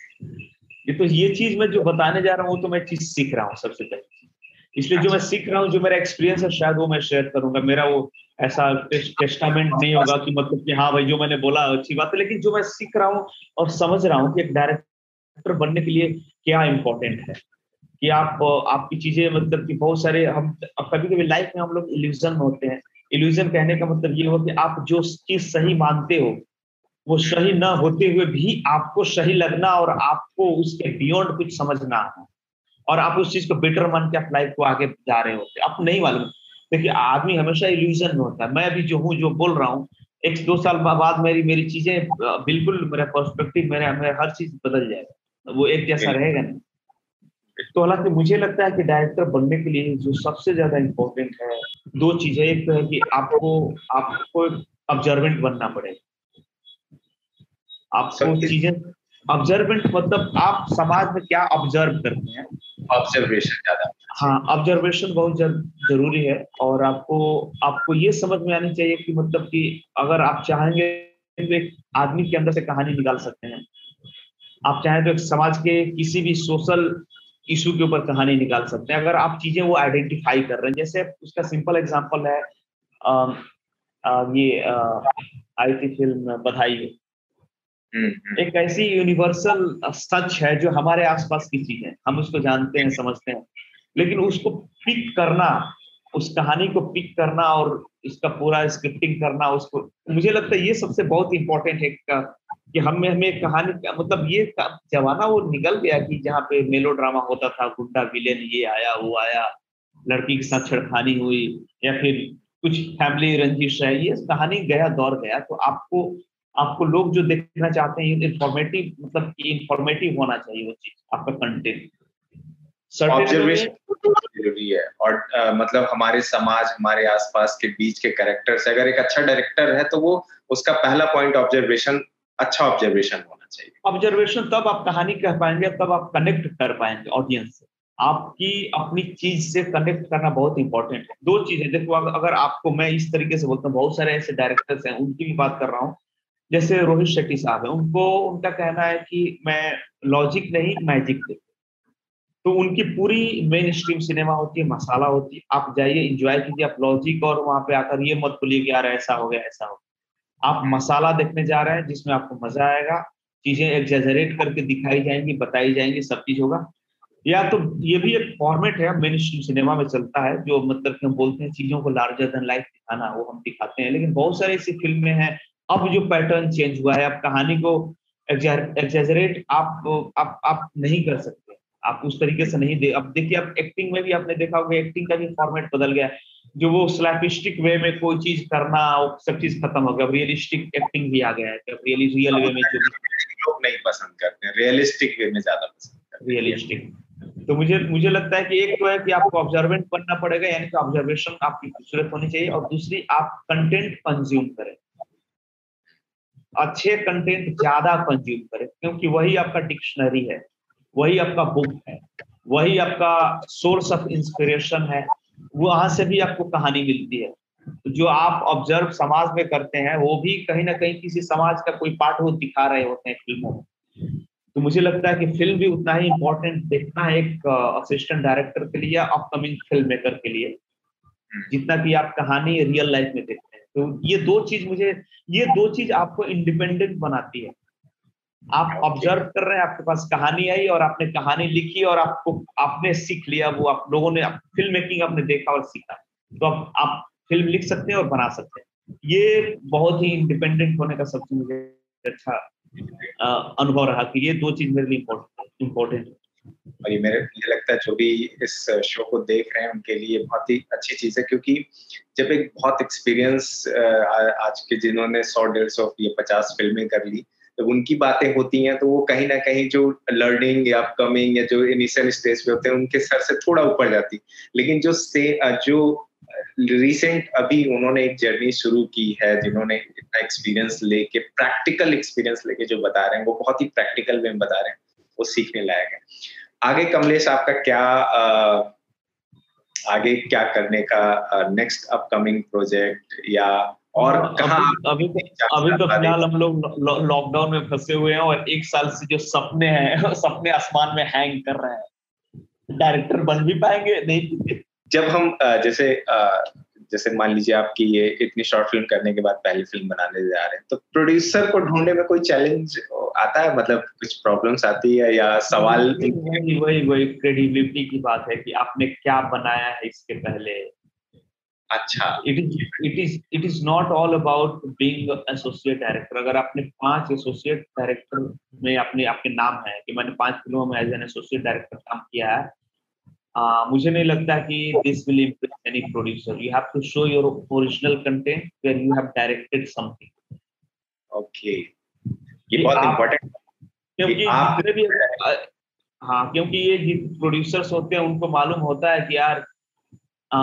ये तो ये चीज़ मैं जो बताने जा रहा हूँ तो मैं चीज़ सीख रहा हूँ सबसे पहले। इसलिए जो मैं। सीख रहा हूँ, जो मेरा एक्सपीरियंस है, शायद वो मैं शेयर करूँगा। मेरा वो ऐसा टेस्टामेंट नहीं होगा कि मतलब कि हाँ भाई, जो मैंने बोला, अच्छी बात है। लेकिन जो मैं सीख रहा हूँ और समझ रहा हूँ कि एक डायरेक्टर बनने के लिए क्या इम्पोर्टेंट है। कि आप, आपकी चीज़ें मतलब कि बहुत सारे हम कभी कभी लाइफ में हम लोग इल्यूजन में होते हैं। इल्यूजन कहने का मतलब ये हो कि आप जो चीज़ सही मानते हो, वो सही ना होते हुए भी आपको सही लगना और आपको उसके बियॉन्ड कुछ समझना। है और आप उस चीज़ को बेटर मान के आप लाइफ को आगे जा रहे होते आपको नहीं मालूम। देखिए आदमी हमेशा इल्यूजन में होता है। मैं अभी जो हूँ जो बोल रहा हूँ एक दो साल बाद मेरी मेरी चीज़ें बिल्कुल मेरा पर्सपेक्टिव मेरा मेरा हर चीज़ बदल जाएगा। वो एक जैसा रहेगा नहीं। तो हालाँकि मुझे लगता है कि डायरेक्टर बनने के लिए जो सबसे ज़्यादा इम्पोर्टेंट है दो चीज़ें। एक तो है कि आपको आपको ऑब्जर्वेंट बनना पड़ेगा। आपको चीज़ें ऑब्जर्वेंट मतलब आप समाज में क्या ऑब्ज़र्व करते हैं? ऑब्जर्वेशन ज़्यादा। हाँ ऑब्जर्वेशन बहुत ज़रूरी है और आपको आपको ये समझ में आनी चाहिए कि मतलब कि अगर आप चाहेंगे तो एक आदमी के अंदर से कहानी निकाल सकते हैं। आप चाहें तो एक समाज के किसी भी सोशल इशू के ऊपर कहानी निकाल सकते हैं। अगर आप चीज़ें वो आइडेंटिफाई कर रहे हैं जैसे उसका सिंपल एग्ज़ाम्पल है आ, आ, ये आई थी फ़िल्म बधाई। एक ऐसी यूनिवर्सल सच है जो हमारे आसपास की चीज़ है। हम उसको जानते हैं, समझते हैं। लेकिन उसको पिक करना, उस कहानी को पिक करना और इसका पूरा स्क्रिप्टिंग करना, उसको, मुझे लगता है ये सबसे बहुत इंपॉर्टेंट है कि हमें हमें कहानी मतलब ये जमाना वो निकल गया कि जहाँ पे मेलो ड्रामा होता था, गुंडा विलेन ये आया, वो आया, लड़की के साथ छेड़खानी हुई, या फिर कुछ फैमिली रंजिश है ये कहानी गया, दौर गया। तो आपको आपको लोग जो देखना चाहते हैं इंफॉर्मेटिव मतलब इंफॉर्मेटिव होना चाहिए वो चीज़ आपका कंटेंट ऑब्जर्वेशन ज़रूरी है और आ, मतलब हमारे समाज हमारे आसपास के बीच के कैरेक्टर से अगर एक अच्छा डायरेक्टर है तो वो उसका पहला पॉइंट ऑब्जर्वेशन अच्छा ऑब्जर्वेशन होना चाहिए। ऑब्जर्वेशन तब आप कहानी कह पाएँगे तब आप कनेक्ट कर पाएँगे ऑडियंस से। आपकी अपनी चीज़ से कनेक्ट करना बहुत इंपॉर्टेंट है। दो चीज़ें देखो अगर आपको मैं इस तरीके से बोलता हूँ बहुत सारे ऐसे डायरेक्टर्स हैं उनकी भी बात कर रहा हूँ। जैसे रोहित शेट्टी साहब है, उनको, उनका कहना है कि मैं लॉजिक नहीं मैजिक देखू तो उनकी पूरी मेन स्ट्रीम सिनेमा होती है, मसाला होती है। आप जाइए इंजॉय कीजिए, आप लॉजिक और वहाँ पे आकर ये मत बोलिए कि यार ऐसा हो गया, ऐसा हो आप मसाला देखने जा रहे हैं, जिसमें आपको मज़ा आएगा, चीज़ें एग्जेजरेट करके दिखाई जाएँगी, बताई जाएँगी, सब चीज़ होगा। या तो ये भी एक फॉर्मेट है मेन स्ट्रीम सिनेमा में चलता है, जो मतलब हम बोलते हैं, चीज़ों को लार्जर देन लाइफ दिखाना, वो हम दिखाते हैं। लेकिन बहुत सारी ऐसी फ़िल्में हैं अब जो पैटर्न चेंज हुआ है अब कहानी को एग्जेजरेट आप आप आप नहीं कर सकते। आप उस तरीके से नहीं दे अब देखिए आप एक्टिंग में भी आपने देखा होगा एक्टिंग का भी फॉर्मेट बदल गया जो वो स्लैपिस्टिक वे में कोई चीज़ करना सब चीज़ खत्म हो गया। रियलिस्टिक एक्टिंग भी आ गया है रियली रियल वे में जो लोग नहीं पसंद करते हैं रियलिस्टिक वे में ज़्यादा पसंद करते रियलिस्टिक तो मुझे मुझे लगता है कि एक तो है कि आपको ऑब्जर्वेंट बनना पड़ेगा यानी कि ऑब्जर्वेशन आपकी खूबसूरत होनी चाहिए और दूसरी आप कंटेंट कंज्यूम करें। अच्छे कंटेंट ज़्यादा कंज्यूम करें, क्योंकि वही आपका डिक्शनरी है, वही आपका बुक है, वही आपका सोर्स ऑफ़ इंस्पिरेशन है, वहाँ से भी आपको कहानी मिलती है। जो आप ऑब्ज़र्व समाज में करते हैं, वो भी कहीं ना कहीं किसी समाज का कोई पार्ट वो दिखा रहे होते हैं फ़िल्मों में। तो मुझे लगता है कि फ़िल्म भी उतना ही इम्पोर्टेंट देखना है एक असिस्टेंट डायरेक्टर के लिए अपकमिंग फ़िल्म मेकर के लिए, जितना कि आप कहानी रियल लाइफ में देखते हैं। तो ये दो चीज़ मुझे, ये दो चीज़ आपको इंडिपेंडेंट बनाती है। आप ऑब्ज़र्व कर रहे हैं, आपके पास कहानी आई और आपने कहानी लिखी और आपको, आपने सीख लिया, वो आप लोगों ने फ़िल्म मेकिंग आपने देखा और सीखा। तो अब आप फ़िल्म लिख सकते हैं और बना सकते हैं। ये बहुत ही इंडिपेंडेंट होने का सबसे मुझे अच्छा अनुभव रहा कि ये दो चीज़ मेरे लिए इम्पोर्टेंट और ये मेरे मुझे लगता है जो भी इस शो को देख रहे हैं, उनके लिए बहुत ही अच्छी चीज़ है, क्योंकि जब एक बहुत एक्सपीरियंस आज के जिन्होंने सौ, डेढ़ सौ ये पचास फ़िल्में कर ली, जब उनकी बातें होती हैं तो वो कहीं ना कहीं जो लर्निंग या अपकमिंग या जो इनिशियल स्टेज पे होते हैं, उनके सर से थोड़ा ऊपर जाती। लेकिन जो से जो रिसेंट अभी उन्होंने एक जर्नी शुरू की है, जिन्होंने इतना एक्सपीरियंस लेके प्रैक्टिकल एक्सपीरियंस लेके जो बता रहे हैं, वो बहुत ही प्रैक्टिकल वे में बता रहे हैं, वो सीखने लायक है। आगे कमलेश आपका क्या आगे क्या करने का नेक्स्ट अपकमिंग प्रोजेक्ट या और कहा अभी अभी तो अभी तो फ़िलहाल हम लोग लॉकडाउन में फंसे हुए हैं और एक साल से जो सपने हैं सपने आसमान में हैंग कर रहे हैं। डायरेक्टर बन भी पाएँगे? नहीं। जब हम जैसे जैसे मान लीजिए आपकी ये इतनी शॉर्ट फ़िल्म करने के बाद पहली फ़िल्म बनाने जा रहे हैं तो प्रोड्यूसर को ढूँढने में कोई चैलेंज आता है? मतलब कुछ प्रॉब्लम्स आती है या सवाल वही वही वही क्रेडिबिलिटी की बात है कि आपने क्या बनाया है इसके पहले। अच्छा। It is it is it is not all about being associate director अगर आपने पाँच एसोसिएट डायरेक्टर में अपने आपके नाम है कि मैंने पाँच फ़िल्मों में एज एन एसोसिएट डायरेक्टर काम किया है uh, मुझे नहीं लगता कि this will impress any producer you have to show your original content where you have directed something okay ये बहुत इंपॉर्टेंट क्योंकि आप भी हाँ क्योंकि ये प्रोड्यूसर्स होते हैं उनको मालूम होता है कि यार आ,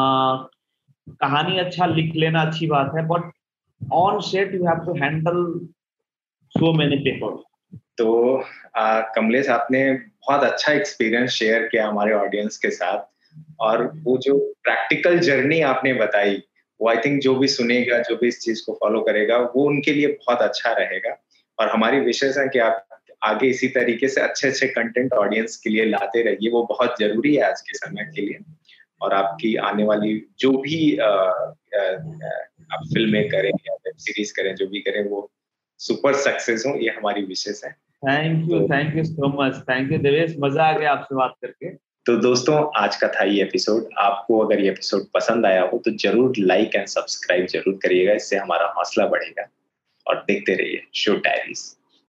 कहानी अच्छा लिख लेना अच्छी बात है but on set you have to handle so many people तो कमलेश आपने बहुत अच्छा एक्सपीरियंस शेयर किया हमारे ऑडियंस के साथ। और वो जो प्रैक्टिकल जर्नी आपने बताई वो आई थिंक जो भी सुनेगा जो भी इस चीज़ को फॉलो करेगा वो उनके लिए बहुत अच्छा रहेगा। और हमारी विशेष है कि आप आगे इसी तरीके से अच्छे अच्छे कंटेंट ऑडियंस के लिए लाते रहिए। वो बहुत ज़रूरी है आज के समय के लिए। और आपकी आने वाली जो भी आ, आ, आप फ़िल्में करें या वेब सीरीज़ करें जो भी करें वो सुपर सक्सेस हो ये हमारी विशेष है। Thank you thank you so much thank you Devesh मज़ा आ गया आपसे बात करके। तो दोस्तों आज का था ये एपिसोड आपको अगर ये एपिसोड पसंद आया हो तो ज़रूर लाइक एंड सब्सक्राइब ज़रूर करिएगा। इससे हमारा हौसला बढ़ेगा। और देखते रहिए शो डायरीज